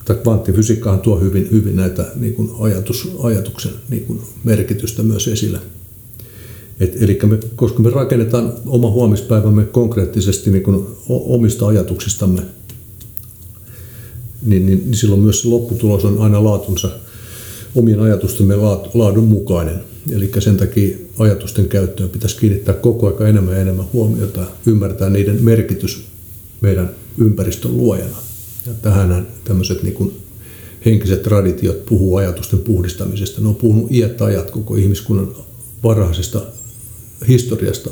tai kvanttifysiikkahan tuo hyvin, hyvin näitä niin kuin ajatus, ajatuksen niin kuin merkitystä myös esille. Et, eli me, koska me rakennetaan oma huomispäivämme konkreettisesti niin kuin omista ajatuksistamme, niin, niin, niin silloin myös lopputulos on aina laatunsa omien ajatustemme laadun mukainen. Eli sen takia ajatusten käyttöön pitäisi kiinnittää koko ajan enemmän ja enemmän huomiota ymmärtää niiden merkitys meidän ympäristön luojana. Ja tähän tämmöiset niin kuin henkiset traditiot puhuu ajatusten puhdistamisesta. Ne on puhunut iät ajat koko ihmiskunnan varhaisesta historiasta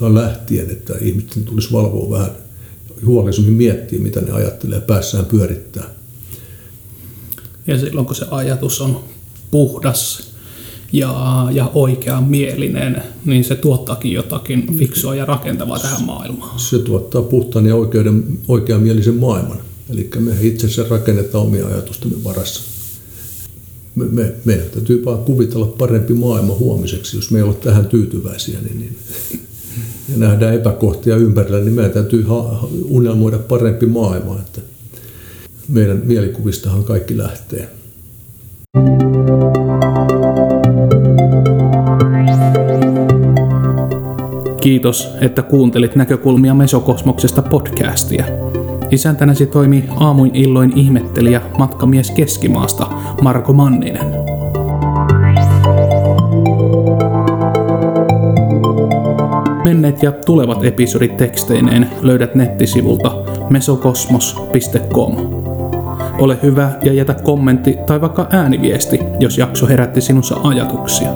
lähtien, että ihmisten tulisi valvoa vähän huolellisemmin miettiä, mitä ne ajattelee päässään pyörittää. Ja silloin kun se ajatus on puhdas ja, ja oikeamielinen, niin se tuottaakin jotakin fiksua ja rakentavaa tähän maailmaan. Se tuottaa puhtaan ja oikeuden, oikeamielisen maailman. Eli me itse asiassa rakennetaan omia ajatustamme varassa. Me, me, meidän täytyy vaan kuvitella parempi maailma huomiseksi. Jos me ei ole tähän tyytyväisiä, niin, niin [laughs] ja nähdään epäkohtia ympärillä, niin meidän täytyy ha- unelmoida parempi maailma. Että meidän mielikuvistahan kaikki lähtee. Kiitos, että kuuntelit näkökulmia Mesokosmoksesta podcastia. Isäntänäsi toimii aamuin illoin ihmettelijä matkamies Keskimaasta Marko Manninen. Menneet ja tulevat episodit teksteineen löydät nettisivulta mesokosmos.com. Ole hyvä ja jätä kommentti tai vaikka ääniviesti, jos jakso herätti sinussa ajatuksia.